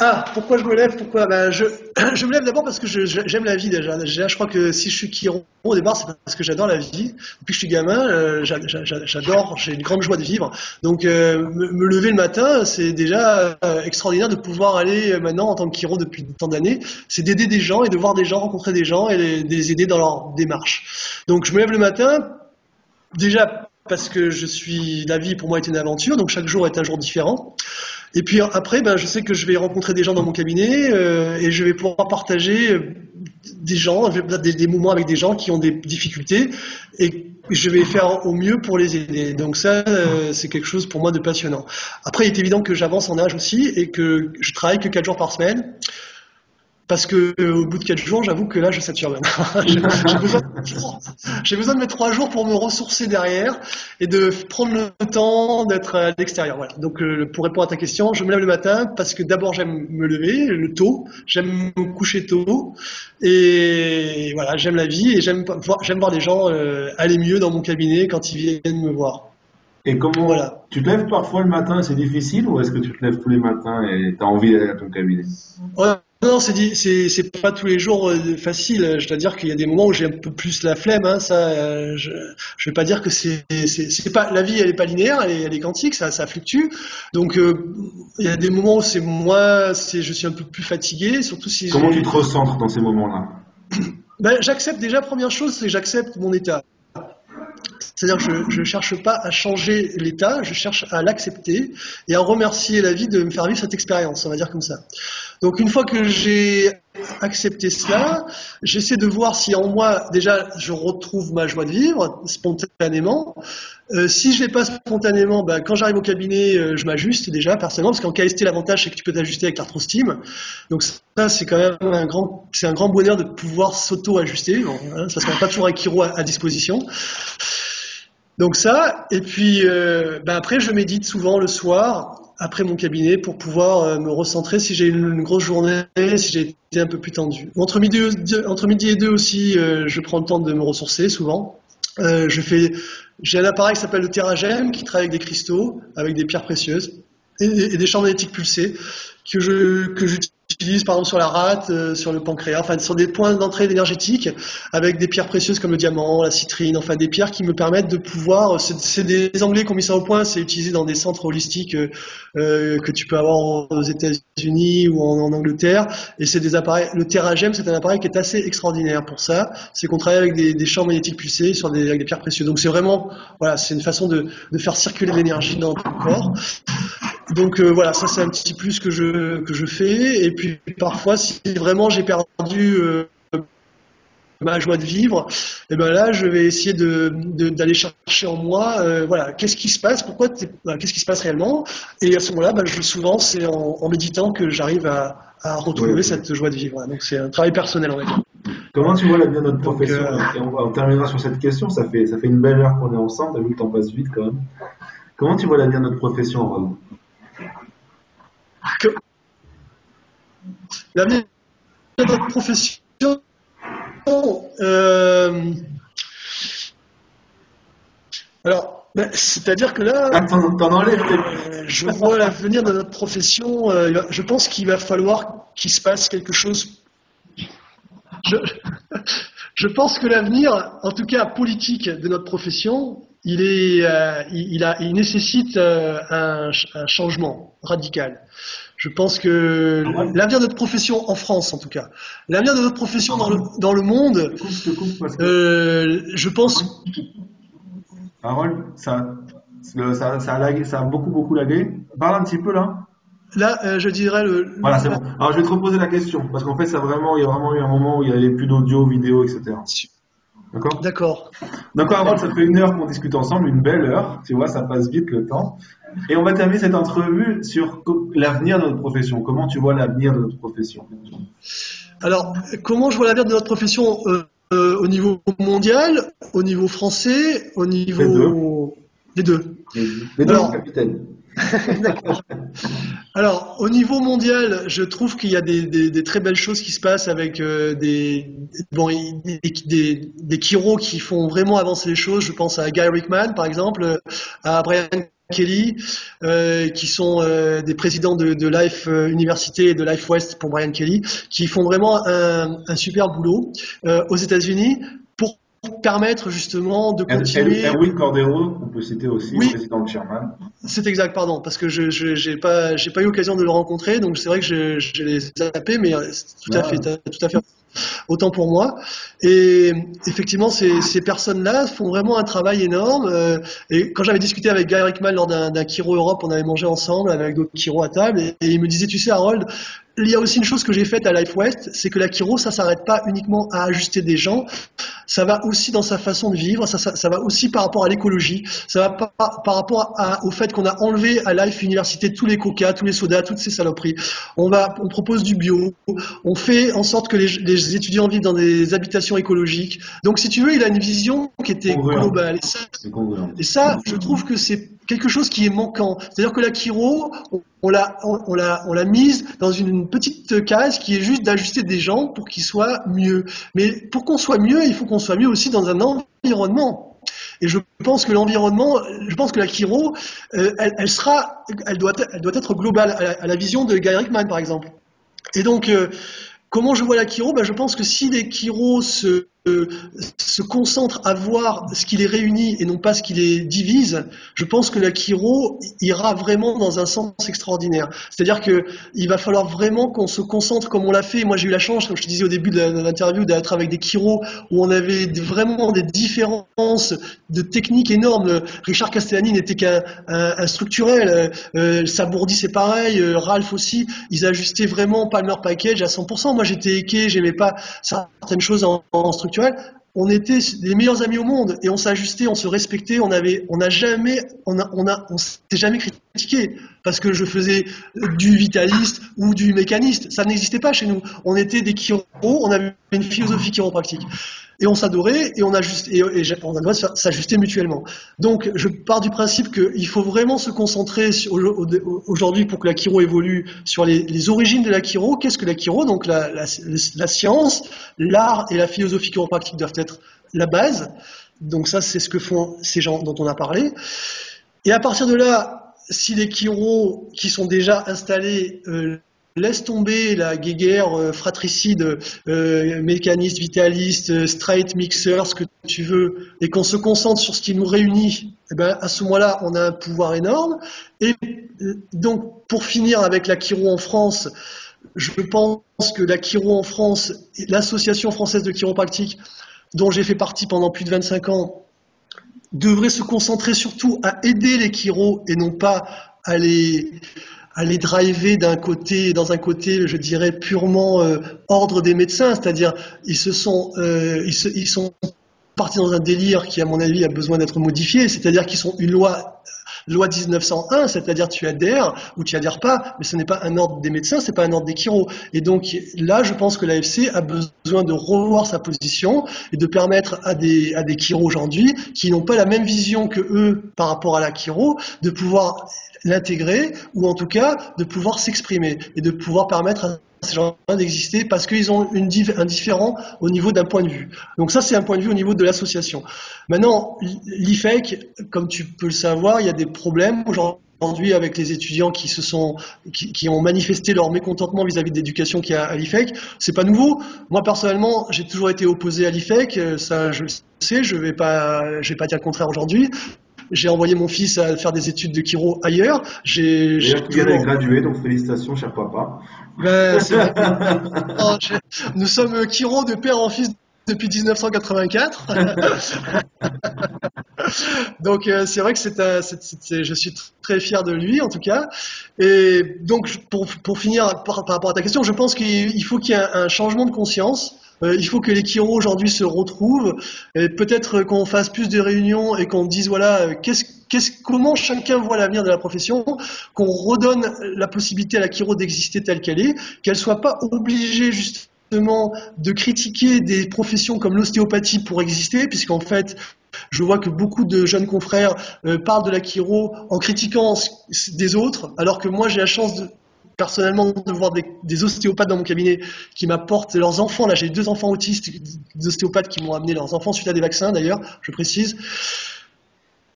ah, pourquoi je me lève? Pourquoi? Ben, je, je me lève d'abord parce que j'aime la vie déjà. Je crois que si je suis chiron au départ, c'est parce que j'adore la vie. Depuis que je suis gamin, euh, j'adore, j'ai une grande joie de vivre. Donc euh, me, lever le matin, c'est déjà euh, extraordinaire de pouvoir aller maintenant en tant que chiron depuis tant d'années. C'est d'aider des gens et de voir des gens, rencontrer des gens et les aider dans leur démarche. Donc je me lève le matin, déjà parce que je suis, la vie pour moi est une aventure, donc chaque jour est un jour différent. Et puis après, ben, je sais que je vais rencontrer des gens dans mon cabinet euh, et je vais pouvoir partager euh, des gens, des, des, moments avec des gens qui ont des difficultés et je vais faire au mieux pour les aider. Donc ça, euh, c'est quelque chose pour moi de passionnant. Après, il est évident que j'avance en âge aussi et que je travaille que 4 jours par semaine parce que euh, au bout de quatre jours, j'avoue que là, je sature j'ai besoin, besoin, de mes trois jours pour me ressourcer derrière et de prendre le temps d'être à l'extérieur. Voilà. Donc, euh, pour répondre à ta question, je me lève le matin parce que d'abord, j'aime me lever le tôt, j'aime me coucher tôt et voilà, j'aime la vie et j'aime voir, j'aime voir des gens euh, aller mieux dans mon cabinet quand ils viennent me voir. Et comment voilà. tu te lèves parfois le matin? Et c'est difficile ou est-ce que tu te lèves tous les matins et tu as envie d'aller à ton cabinet? Non, c'est c'est pas tous les jours euh, facile. Je dois dire qu'il y a des moments où j'ai un peu plus la flemme. Hein, ça, euh, je, je vais pas dire que c'est c'est pas la vie, elle est pas linéaire, elle est, elle est quantique, ça ça fluctue. Donc euh, il y a des moments où c'est moi, c'est je suis un peu plus fatigué, surtout si. Comment tu te recentres dans ces moments-là? Ben, j'accepte déjà première chose, c'est que j'accepte mon état. C'est-à-dire que je ne cherche pas à changer l'état, je cherche à l'accepter et à remercier la vie de me faire vivre cette expérience, on va dire comme ça. Donc une fois que j'ai accepté cela, j'essaie de voir si en moi déjà je retrouve ma joie de vivre spontanément. Euh, si je ne l'ai pas spontanément, ben, quand j'arrive au cabinet, euh, je m'ajuste déjà personnellement, parce qu'en KST l'avantage c'est que tu peux t'ajuster avec l'arthrostime. Donc ça c'est quand même un grand, c'est un grand bonheur de pouvoir s'auto-ajuster, hein, parce qu'on n'a pas toujours un chiro à disposition. Donc ça, et puis euh, ben après je médite souvent le soir après mon cabinet pour pouvoir euh, me recentrer si j'ai une, une, grosse journée, si j'ai été un peu plus tendu. Entre midi, et deux aussi, euh, je prends le temps de me ressourcer souvent. je fais, j'ai un appareil qui s'appelle le Terragem qui travaille avec des cristaux, avec des pierres précieuses et, et des champs magnétiques pulsés que je que j'utilise utilise par exemple sur la rate, euh, sur le pancréas, enfin sur des points d'entrée énergétiques avec des pierres précieuses comme le diamant, la citrine, enfin des pierres qui me permettent de pouvoir. C'est des Anglais qui ont mis ça au point, c'est utilisé dans des centres holistiques euh, euh que tu peux avoir aux États-Unis ou en, Angleterre. Et c'est des appareils. Le Terragem, c'est un appareil qui est assez extraordinaire pour ça. C'est qu'on travaille avec des, champs magnétiques pulsés sur des, avec des pierres précieuses. Donc c'est vraiment, voilà, c'est une façon de faire circuler l'énergie dans ton corps. Donc euh, voilà, ça c'est un petit plus que je que je fais. Et puis parfois, si vraiment j'ai perdu euh, ma joie de vivre, et eh ben là, je vais essayer de d'aller chercher en moi, euh, voilà, qu'est-ce qui se passe, pourquoi, qu'est-ce qui se passe réellement. Et à ce moment-là, ben, je, souvent c'est en, méditant que j'arrive à, à, retrouver cette joie de vivre. Donc c'est un travail personnel, on va dire. Comment tu vois la bien de notre profession Et on, on, terminera sur cette question. Ça fait ça fait une belle heure qu'on est ensemble. T'as vu le temps passe vite quand même. Comment tu vois l'avenir de notre profession, Ron L'avenir de notre profession, euh, alors, ben, c'est-à-dire que là, ah, euh, je vois l'avenir de notre profession. Euh, je pense qu'il va falloir qu'il se passe quelque chose. Je, je pense que l'avenir, en tout cas politique de notre profession, il, est, euh, il, a, il nécessite euh, un, un, changement radical. Je pense que l'avenir de notre profession en France, en tout cas, l'avenir de notre profession dans le, dans le monde, euh, je pense. Harold, ça, ça, ça, a lagué, ça a beaucoup beaucoup lagué. Parle un petit peu là. Là, euh, je dirais le. Voilà, c'est bon. Alors, je vais te reposer la question parce qu'en fait, ça vraiment, il y a vraiment eu un moment où il n'y avait plus d'audio, vidéo, etc. D'accord D'accord. Donc, Harold, ça fait une heure qu'on discute ensemble, une belle heure. Tu vois, ça passe vite le temps. Et on va terminer cette entrevue sur l'avenir de notre profession. Comment tu vois l'avenir de notre profession? Alors, comment je vois l'avenir de notre profession euh, euh, au niveau mondial, au niveau français, au niveau. Les deux. Les deux. Les deux, capitaine. D'accord. Alors, au niveau mondial, je trouve qu'il y a des, très belles choses qui se passent avec euh, des, bon, des, des, qui font vraiment avancer les choses. Je pense à Guy Rickman, par exemple, à Brian Kelly, euh, qui sont euh, des présidents de, Life Université et de Life West pour Brian Kelly, qui font vraiment un, un super boulot. aux États-Unis, permettre justement de continuer. Erwin Cordero, on peut citer aussi, oui. président de Sherman. C'est exact, pardon, parce que je n'ai pas eu l'occasion de le rencontrer, donc c'est vrai que je, je l'ai zappé, mais tout à fait, tout à fait autant pour moi. Et effectivement, ces, personnes-là font vraiment un travail énorme. Euh, et quand j'avais discuté avec Guy Rickman lors d'un Kiro Europe, on avait mangé ensemble avec d'autres Kiro à table, et, il me disait, tu sais, Harold, il y a aussi une chose que j'ai faite à Life West, c'est que la Kiro, ça s'arrête pas uniquement à ajuster des gens, ça va aussi dans sa façon de vivre, ça, va aussi par rapport à l'écologie, ça va par, rapport au fait qu'on a enlevé à Life Université tous les coca, tous les sodas, toutes ces saloperies. On propose du bio, on fait en sorte que les, les les étudiants vivent dans des habitations écologiques. Donc, si tu veux, il a une vision qui était globale. Et ça, je trouve que c'est quelque chose qui est manquant. C'est-à-dire que la Kiro, on l'a, on, l'a, on l'a mise dans une petite case qui est juste d'ajuster des gens pour qu'ils soient mieux. Mais pour qu'on soit mieux, il faut qu'on soit mieux aussi dans un environnement. Et je pense que l'environnement, je pense que la Kiro, euh, elle, sera, elle doit, elle doit être globale à la, vision de Guy Rickman, par exemple. Et donc, euh, Comment je vois la Kiro? Ben, Je pense que si les Kiro se, se concentrent à voir ce qui les réunit et non pas ce qui les divise, je pense que la Kiro ira vraiment dans un sens extraordinaire. C'est-à-dire que il va falloir vraiment qu'on se concentre comme on l'a fait. Moi, j'ai eu la chance, comme je te disais au début de l'interview, d'être avec des Kiro où on avait vraiment des différences de techniques énormes. Richard Castellani n'était qu'un un, structurel. Euh, Sabourdi, c'est pareil. Euh, Ralph aussi. Ils ajustaient vraiment Palmer Package à 100% moi j'étais équé, j'aimais pas certaines choses en, On était les meilleurs amis au monde et on s'ajustait, on se respectait, on avait, on n'a jamais, on a, on on s'est jamais critiqué parce que je faisais du vitaliste ou du mécaniste. Ça n'existait pas chez nous. On était des chiro, on avait une philosophie chiropractique et on s'adorait et on a juste et, on a s'ajuster mutuellement. Donc je pars du principe qu'il faut vraiment se concentrer aujourd'hui pour que la chiro évolue sur les, origines de la chiro. Qu'est-ce que la chiro? Donc la, science, l'art et la philosophie chiropractique doivent être la base. Donc ça c'est ce que font ces gens dont on a parlé. Et à partir de là, si les chiro qui sont déjà installés euh, laisse tomber la guéguerre euh, fratricide, euh, mécaniste, vitaliste, euh, straight, mixer, ce que tu veux, et qu'on se concentre sur ce qui nous réunit, eh ben, à ce moment-là, on a un pouvoir énorme. Et donc, pour finir avec la Chiro en France, je pense que la Chiro en France, l'association française de chiropractique, dont j'ai fait partie pendant plus de 25 ans, devrait se concentrer surtout à aider les chiro et non pas à les à les driver d'un côté, dans un côté, je dirais purement euh, ordre des médecins, c'est-à-dire ils se sont, euh, ils, sont partis dans un délire qui, à mon avis, a besoin d'être modifié, c'est-à-dire qu'ils sont une loi loi 1901, c'est-à-dire tu adhères ou tu adhères pas, mais ce n'est pas un ordre des médecins, c'est pas un ordre des chiro. Et donc là, je pense que l'AFC a besoin de revoir sa position et de permettre à des à des aujourd'hui qui n'ont pas la même vision que eux par rapport à la chiro de pouvoir l'intégrer ou en tout cas de pouvoir s'exprimer et de pouvoir permettre à ces gens d'exister parce qu'ils ont un différent au niveau d'un point de vue. Donc ça, c'est un point de vue au niveau de l'association. Maintenant, l'IFEC, comme tu peux le savoir, il y a des problèmes aujourd'hui avec les étudiants qui se sont qui, ont manifesté leur mécontentement vis-à-vis de l'éducation qui a à l'IFEC. C'est pas nouveau. Moi personnellement, j'ai toujours été opposé à l'IFEC. Ça, je le sais. Je vais pas, je vais pas dire le contraire aujourd'hui. J'ai envoyé mon fils à faire des études de chiro ailleurs. J'ai. Toujours... gradué, donc félicitations, cher papa. Ben, nous sommes chiro de père en fils depuis 1984. donc euh, c'est vrai que c'est, je suis très fier de lui en tout cas. Et donc pour, pour finir par, par, rapport à ta question, je pense qu'il faut qu'il y ait un changement de conscience euh, il faut que les Kiro aujourd'hui se retrouvent et peut-être qu'on fasse plus de réunions et qu'on dise voilà euh, comment chacun voit l'avenir de la profession, qu'on redonne la possibilité à la Kiro d'exister telle qu'elle est, qu'elle soit pas obligée justement de critiquer des professions comme l'ostéopathie pour exister, puisqu'en fait, je vois que beaucoup de jeunes confrères euh, parlent de la chiro en critiquant des autres, alors que moi j'ai la chance de, personnellement de voir des, ostéopathes dans mon cabinet qui m'apportent leurs enfants. Là, j'ai deux enfants autistes, des ostéopathes qui m'ont amené leurs enfants suite à des vaccins, d'ailleurs, je précise.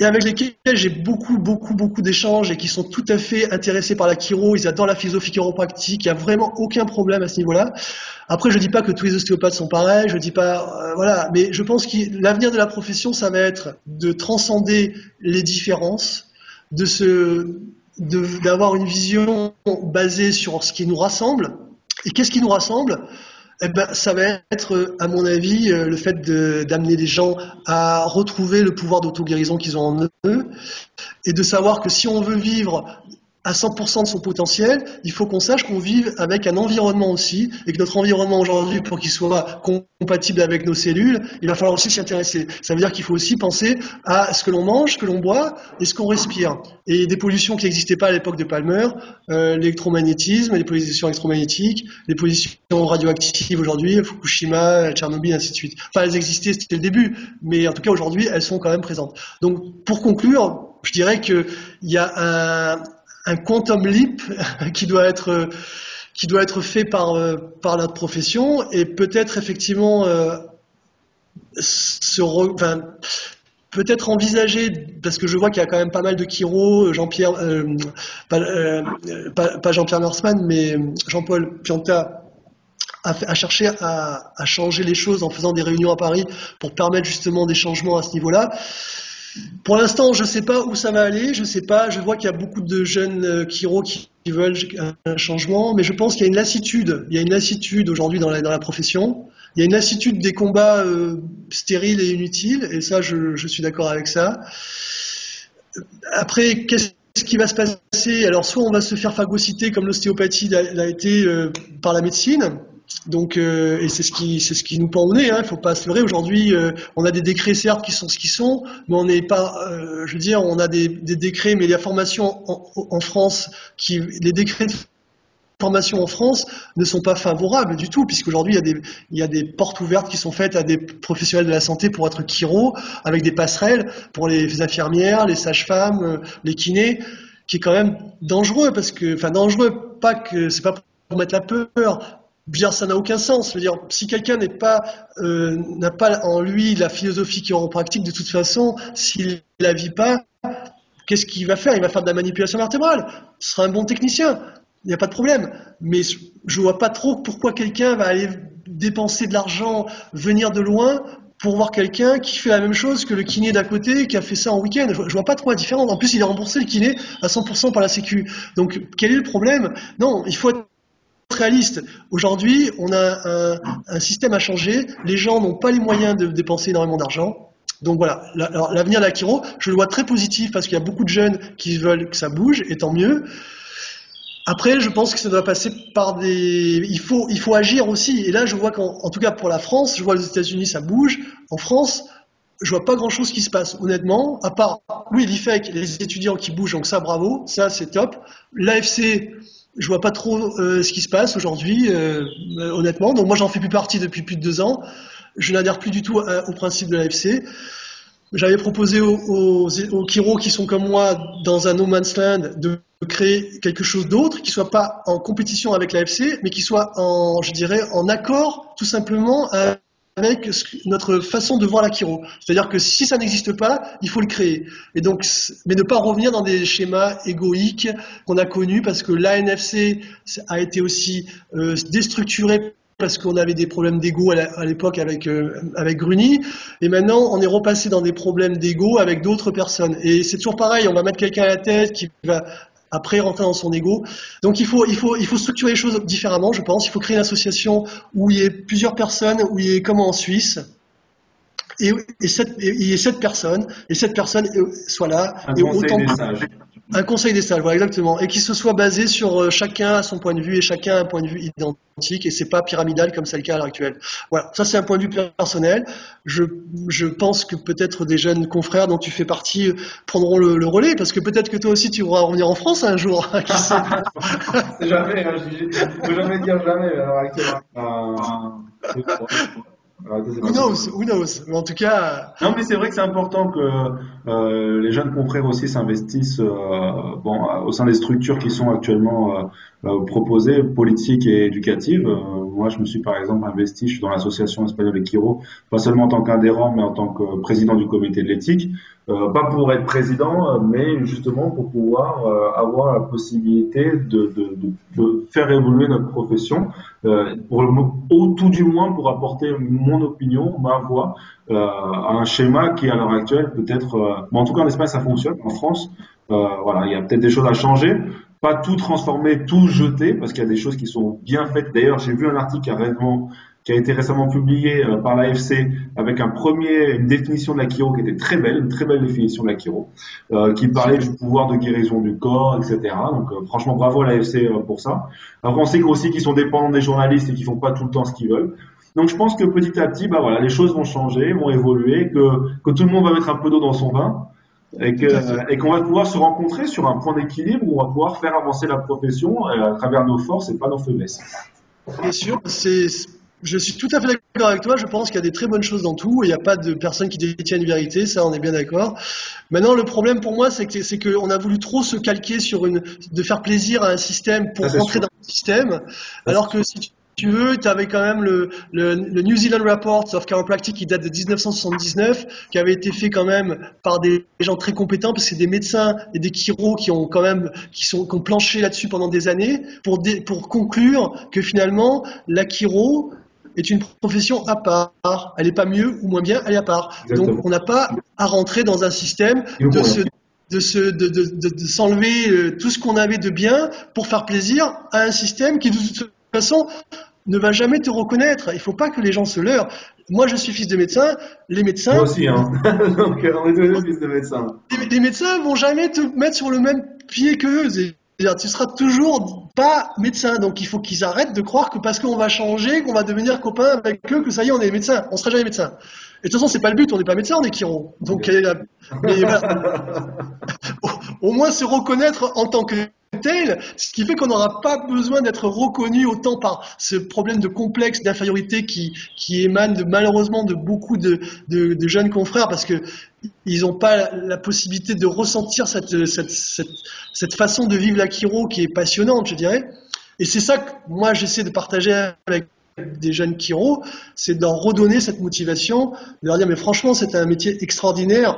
Et avec lesquels j'ai beaucoup, beaucoup, beaucoup d'échanges et qui sont tout à fait intéressés par la chiro. Ils adorent la philosophie chiropractique. Il n'y a vraiment aucun problème à ce niveau-là. Après, je dis pas que tous les ostéopathes sont pareils. Je dis pas, euh, voilà. Mais je pense que l'avenir de la profession, ça va être de transcender les différences, de se, d'avoir une vision basée sur ce qui nous rassemble. Et qu'est-ce qui nous rassemble? Eh ben, ça va être, à mon avis, euh, le fait d'amener les gens à retrouver le pouvoir d'auto-guérison qu'ils ont en eux et de savoir que si on veut vivre à 100% de son potentiel, il faut qu'on sache qu'on vive avec un environnement aussi, et que notre environnement aujourd'hui, pour qu'il soit compatible avec nos cellules, il va falloir aussi s'y intéresser. Ça veut dire qu'il faut aussi penser à ce que l'on mange, ce que l'on boit, et ce qu'on respire. Et des pollutions qui n'existaient pas à l'époque de Palmer, euh, l'électromagnétisme, les pollutions électromagnétiques, les pollutions radioactives aujourd'hui, Fukushima, Tchernobyl, ainsi de suite. Enfin, elles existaient, c'était le début, mais en tout cas aujourd'hui, elles sont quand même présentes. Donc, pour conclure, je dirais qu'il y a un, un quantum leap qui doit être qui doit être fait par par notre profession et peut-être effectivement euh, se peut-être envisager parce que je vois qu'il y a quand même pas mal de Kiro, Jean-Pierre euh, euh, pas, Jean-Pierre Norseman mais Jean-Paul Pianta à, chercher à, à, changer les choses en faisant des réunions à Paris pour permettre justement des changements à ce niveau-là. Pour l'instant, je ne sais pas où ça va aller. Je sais pas. Je vois qu'il y a beaucoup de jeunes euh, chiro qui, veulent un changement, mais je pense qu'il y a une lassitude. Il y a une lassitude aujourd'hui dans la, profession. Il y a une lassitude des combats euh, stériles et inutiles, et ça, je, je suis d'accord avec ça. Après, qu'est-ce qui va se passer? Alors, soit on va se faire phagocyter comme l'ostéopathie l'a été euh, par la médecine, donc, euh, et c'est ce qui, c'est ce qui nous pend au nez. Hein, il faut pas se leurrer. Aujourd'hui, euh, on a des décrets certes qui sont ce qu'ils sont, mais on n'est pas, euh, je veux dire, on a des, décrets, mais la formation en, France, qui, les décrets de formation en France ne sont pas favorables du tout, puisqu'aujourd'hui il y a des, il y a des portes ouvertes qui sont faites à des professionnels de la santé pour être chiro, avec des passerelles pour les infirmières, les sages-femmes, les kinés, qui est quand même dangereux parce que, enfin dangereux, pas que c'est pas pour mettre la peur, bien ça n'a aucun sens. Je veux dire, si quelqu'un n'est pas euh, n'a pas en lui la philosophie chiropractique, de toute façon, s'il la vit pas, qu'est-ce qu'il va faire? Il va faire de la manipulation vertébrale. Ce sera un bon technicien. Il n'y a pas de problème. Mais je vois pas trop pourquoi quelqu'un va aller dépenser de l'argent, venir de loin pour voir quelqu'un qui fait la même chose que le kiné d'à côté, qui a fait ça en week-end. Je, vois pas trop la différence. En plus, il est remboursé le kiné à 100% par la Sécu. Donc, quel est le problème? Non, il faut être réaliste. Aujourd'hui, on a un, système à changer. Les gens n'ont pas les moyens de dépenser énormément d'argent. Donc voilà, l'avenir de la chiro, je le vois très positif parce qu'il y a beaucoup de jeunes qui veulent que ça bouge, et tant mieux. Après, je pense que ça doit passer par des. Il faut, il faut agir aussi. Et là, je vois qu'en tout cas pour la France, je vois aux États-Unis ça bouge. En France, je vois pas grand chose qui se passe, honnêtement, à part, oui, l'IFEC, les étudiants qui bougent, donc ça, bravo, ça, c'est top. L'AFC, je vois pas trop euh, ce qui se passe aujourd'hui, euh, honnêtement. Donc moi, j'en fais plus partie depuis plus de deux ans. Je n'adhère plus du tout au principe de l'AFC. J'avais proposé aux, aux, aux qui sont comme moi dans un no man's land de créer quelque chose d'autre qui soit pas en compétition avec l'AFC, mais qui soit en, je dirais, en accord tout simplement avec notre façon de voir la Kiro. C'est-à-dire que si ça n'existe pas, il faut le créer. Et donc, mais ne pas revenir dans des schémas égoïques qu'on a connus parce que l'ANFC a été aussi euh, déstructuré parce qu'on avait des problèmes d'ego à l'époque avec euh, avec Gruny et maintenant on est repassé dans des problèmes d'ego avec d'autres personnes et c'est toujours pareil on va mettre quelqu'un à la tête qui va après rentrer dans son ego. Donc il faut, il faut, il faut structurer les choses différemment, je pense. Il faut créer une association où il y ait plusieurs personnes, où il y ait comme en Suisse. Et, et, cette, et, et cette personne, et cette personne soit là. et autant. Un conseil des salles, voilà, exactement. Et qui se soit basé sur euh, chacun à son point de vue et chacun a un point de vue identique et c'est pas pyramidal comme c'est le cas à l'heure actuelle. Voilà, ça c'est un point de vue personnel. Je, je pense que peut-être des jeunes confrères dont tu fais partie euh, prendront le, relais parce que peut-être que toi aussi tu pourras revenir en France un jour. jamais, hein, je peux jamais dire jamais à l'heure. Euh, Who knows, who knows? Mais en tout cas. Non, mais c'est vrai que c'est important que euh, les jeunes confrères aussi s'investissent euh, bon, au sein des structures qui sont actuellement euh, euh, proposées, politiques et éducatives. Euh, moi, je me suis par exemple investi, je suis dans l'association espagnole Equiro, pas seulement en tant qu'adhérent, mais en tant que président du comité de l'éthique. Euh, pas pour être président, mais justement pour pouvoir avoir la possibilité de, de, de, faire évoluer notre profession, pour le, au tout du moins pour apporter mon opinion, ma voix, à un schéma qui à l'heure actuelle peut-être, bon, en tout cas en Espagne ça fonctionne, en France, voilà, il y a peut-être des choses à changer pas tout transformer, tout jeter, parce qu'il y a des choses qui sont bien faites. D'ailleurs, j'ai vu un article récemment, qui a été récemment publié euh, par l'AFC avec un premier, une définition de la chiro qui était très belle, une très belle définition de la chiro, euh, qui parlait du pouvoir de guérison du corps, etc. Donc euh, franchement, bravo à l'AFC pour ça. Alors on sait aussi qu'ils sont dépendants des journalistes et qu'ils font pas tout le temps ce qu'ils veulent. Donc je pense que petit à petit, bah voilà, les choses vont changer, vont évoluer, que, que tout le monde va mettre un peu d'eau dans son vin et qu'on va pouvoir se rencontrer sur un point d'équilibre où on va pouvoir faire avancer la profession à travers nos forces et pas nos faiblesses. Bien sûr, c'est je suis tout à fait d'accord avec toi. Je pense qu'il y a des très bonnes choses dans tout. Il n'y a pas de personne qui détient une vérité. Ça, on est bien d'accord. Maintenant, le problème pour moi, c'est que c'est qu'on a voulu trop se calquer sur une, de faire plaisir à un système pour rentrer dans le système. Alors que si tu tu veux, tu avais quand même le, le, le, New Zealand Report of Chiropractic qui date de 1979, qui avait été fait quand même par des gens très compétents, parce que c'est des médecins et des chiros qui ont quand même qui sont qui ont planché là-dessus pendant des années pour pour conclure que finalement la chiro est une profession à part. Elle n'est pas mieux ou moins bien, elle est à part. Donc on n'a pas à rentrer dans un système de se de se de, de, de, de s'enlever euh, tout ce qu'on avait de bien pour faire plaisir à un système qui de toute façon, ne va jamais te reconnaître. Il ne faut pas que les gens se leurrent. Moi, je suis fils de médecin. Les médecins. Moi aussi, hein. Donc, on est tous fils de médecin. Les, les, médecins vont jamais te mettre sur le même pied Tu seras toujours pas médecin. Donc, il faut qu'ils arrêtent de croire que parce qu'on va changer, qu'on va devenir copain avec eux, que ça y est, on est médecin. On sera jamais médecin. Et de toute façon, c'est pas le but. On n'est pas médecin, on est chiro. Donc, mais, au, au moins se reconnaître en tant que tel, ce qui fait qu'on n'aura pas besoin d'être reconnu autant par ce problème de complexe d'infériorité qui, émane malheureusement de beaucoup de, jeunes confrères parce que ils n'ont pas la possibilité de ressentir cette, cette façon de vivre la chiro qui est passionnante, je dirais. Et c'est ça que moi j'essaie de partager avec des jeunes chiro, c'est d'en redonner cette motivation, de leur dire mais franchement c'est un métier extraordinaire,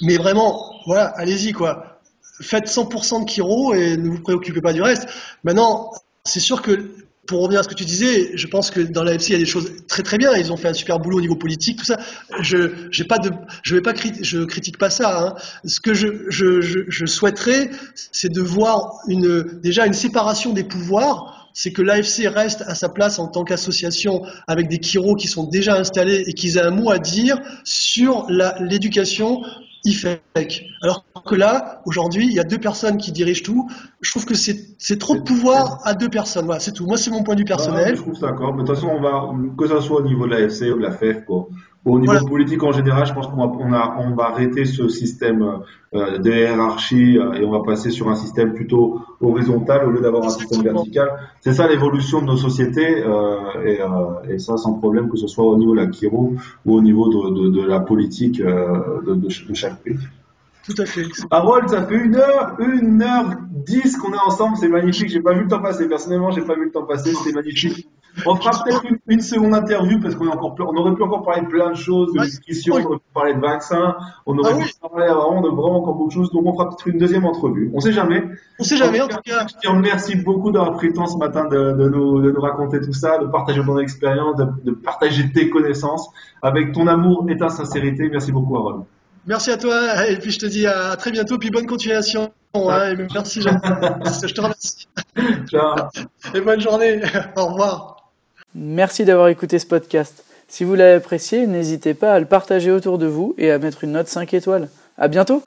mais vraiment voilà allez-y quoi faites 100% de Kiro et ne vous préoccupez pas du reste. Maintenant, c'est sûr que pour revenir à ce que tu disais, je pense que dans la FC il y a des choses très très bien. Ils ont fait un super boulot au niveau politique, tout ça. Je j'ai pas de, je vais pas je critique pas ça. Hein. Ce que je, je, je, je souhaiterais, c'est de voir une déjà une séparation des pouvoirs. C'est que l'AFC reste à sa place en tant qu'association avec des Kiro qui sont déjà installés et qui aient un mot à dire sur l'éducation IFEC. Alors que là, aujourd'hui, il y a deux personnes qui dirigent tout. Je trouve que c'est trop de pouvoir à deux personnes. Voilà, c'est tout. Moi, c'est mon point de vue personnel. je trouve ça d'accord. De toute façon, on va, que ce soit au niveau de la FC ou de la FEF, quoi, Au niveau politique en général, je pense qu'on va, on a, on va arrêter ce système euh, de hiérarchie euh, et on va passer sur un système plutôt horizontal au lieu d'avoir un système vertical. C'est ça l'évolution de nos sociétés euh, et, euh, et, ça sans problème que ce soit au niveau de la Kiro ou au niveau de, de, de la politique euh, de, de, chaque pays. Tout à fait. Harold, ça fait une heure, une heure dix qu'on est ensemble, c'est magnifique. J'ai pas vu le temps passer. Personnellement, j'ai pas vu le temps passer, c'est magnifique. On fera peut-être une, seconde interview parce qu'on encore, on aurait pu encore parler de plein de choses, de discussions, on aurait pu parler de vaccins, on aurait ah pu parler vraiment de vraiment encore beaucoup de choses. Donc on fera peut-être une deuxième entrevue. On sait jamais. On sait jamais. En, tout cas, je te remercie beaucoup d'avoir pris le temps ce matin de, de, nous, de nous raconter tout ça, de partager ton expérience, de, de partager tes connaissances avec ton amour et ta sincérité. Merci beaucoup, Harold. Merci à toi et puis je te dis à très bientôt puis bonne continuation. Hein, et merci Jean. je te remercie. Ciao. Et bonne journée. Au revoir. Merci d'avoir écouté ce podcast. Si vous l'avez apprécié, n'hésitez pas à le partager autour de vous et à mettre une note 5 étoiles. À bientôt!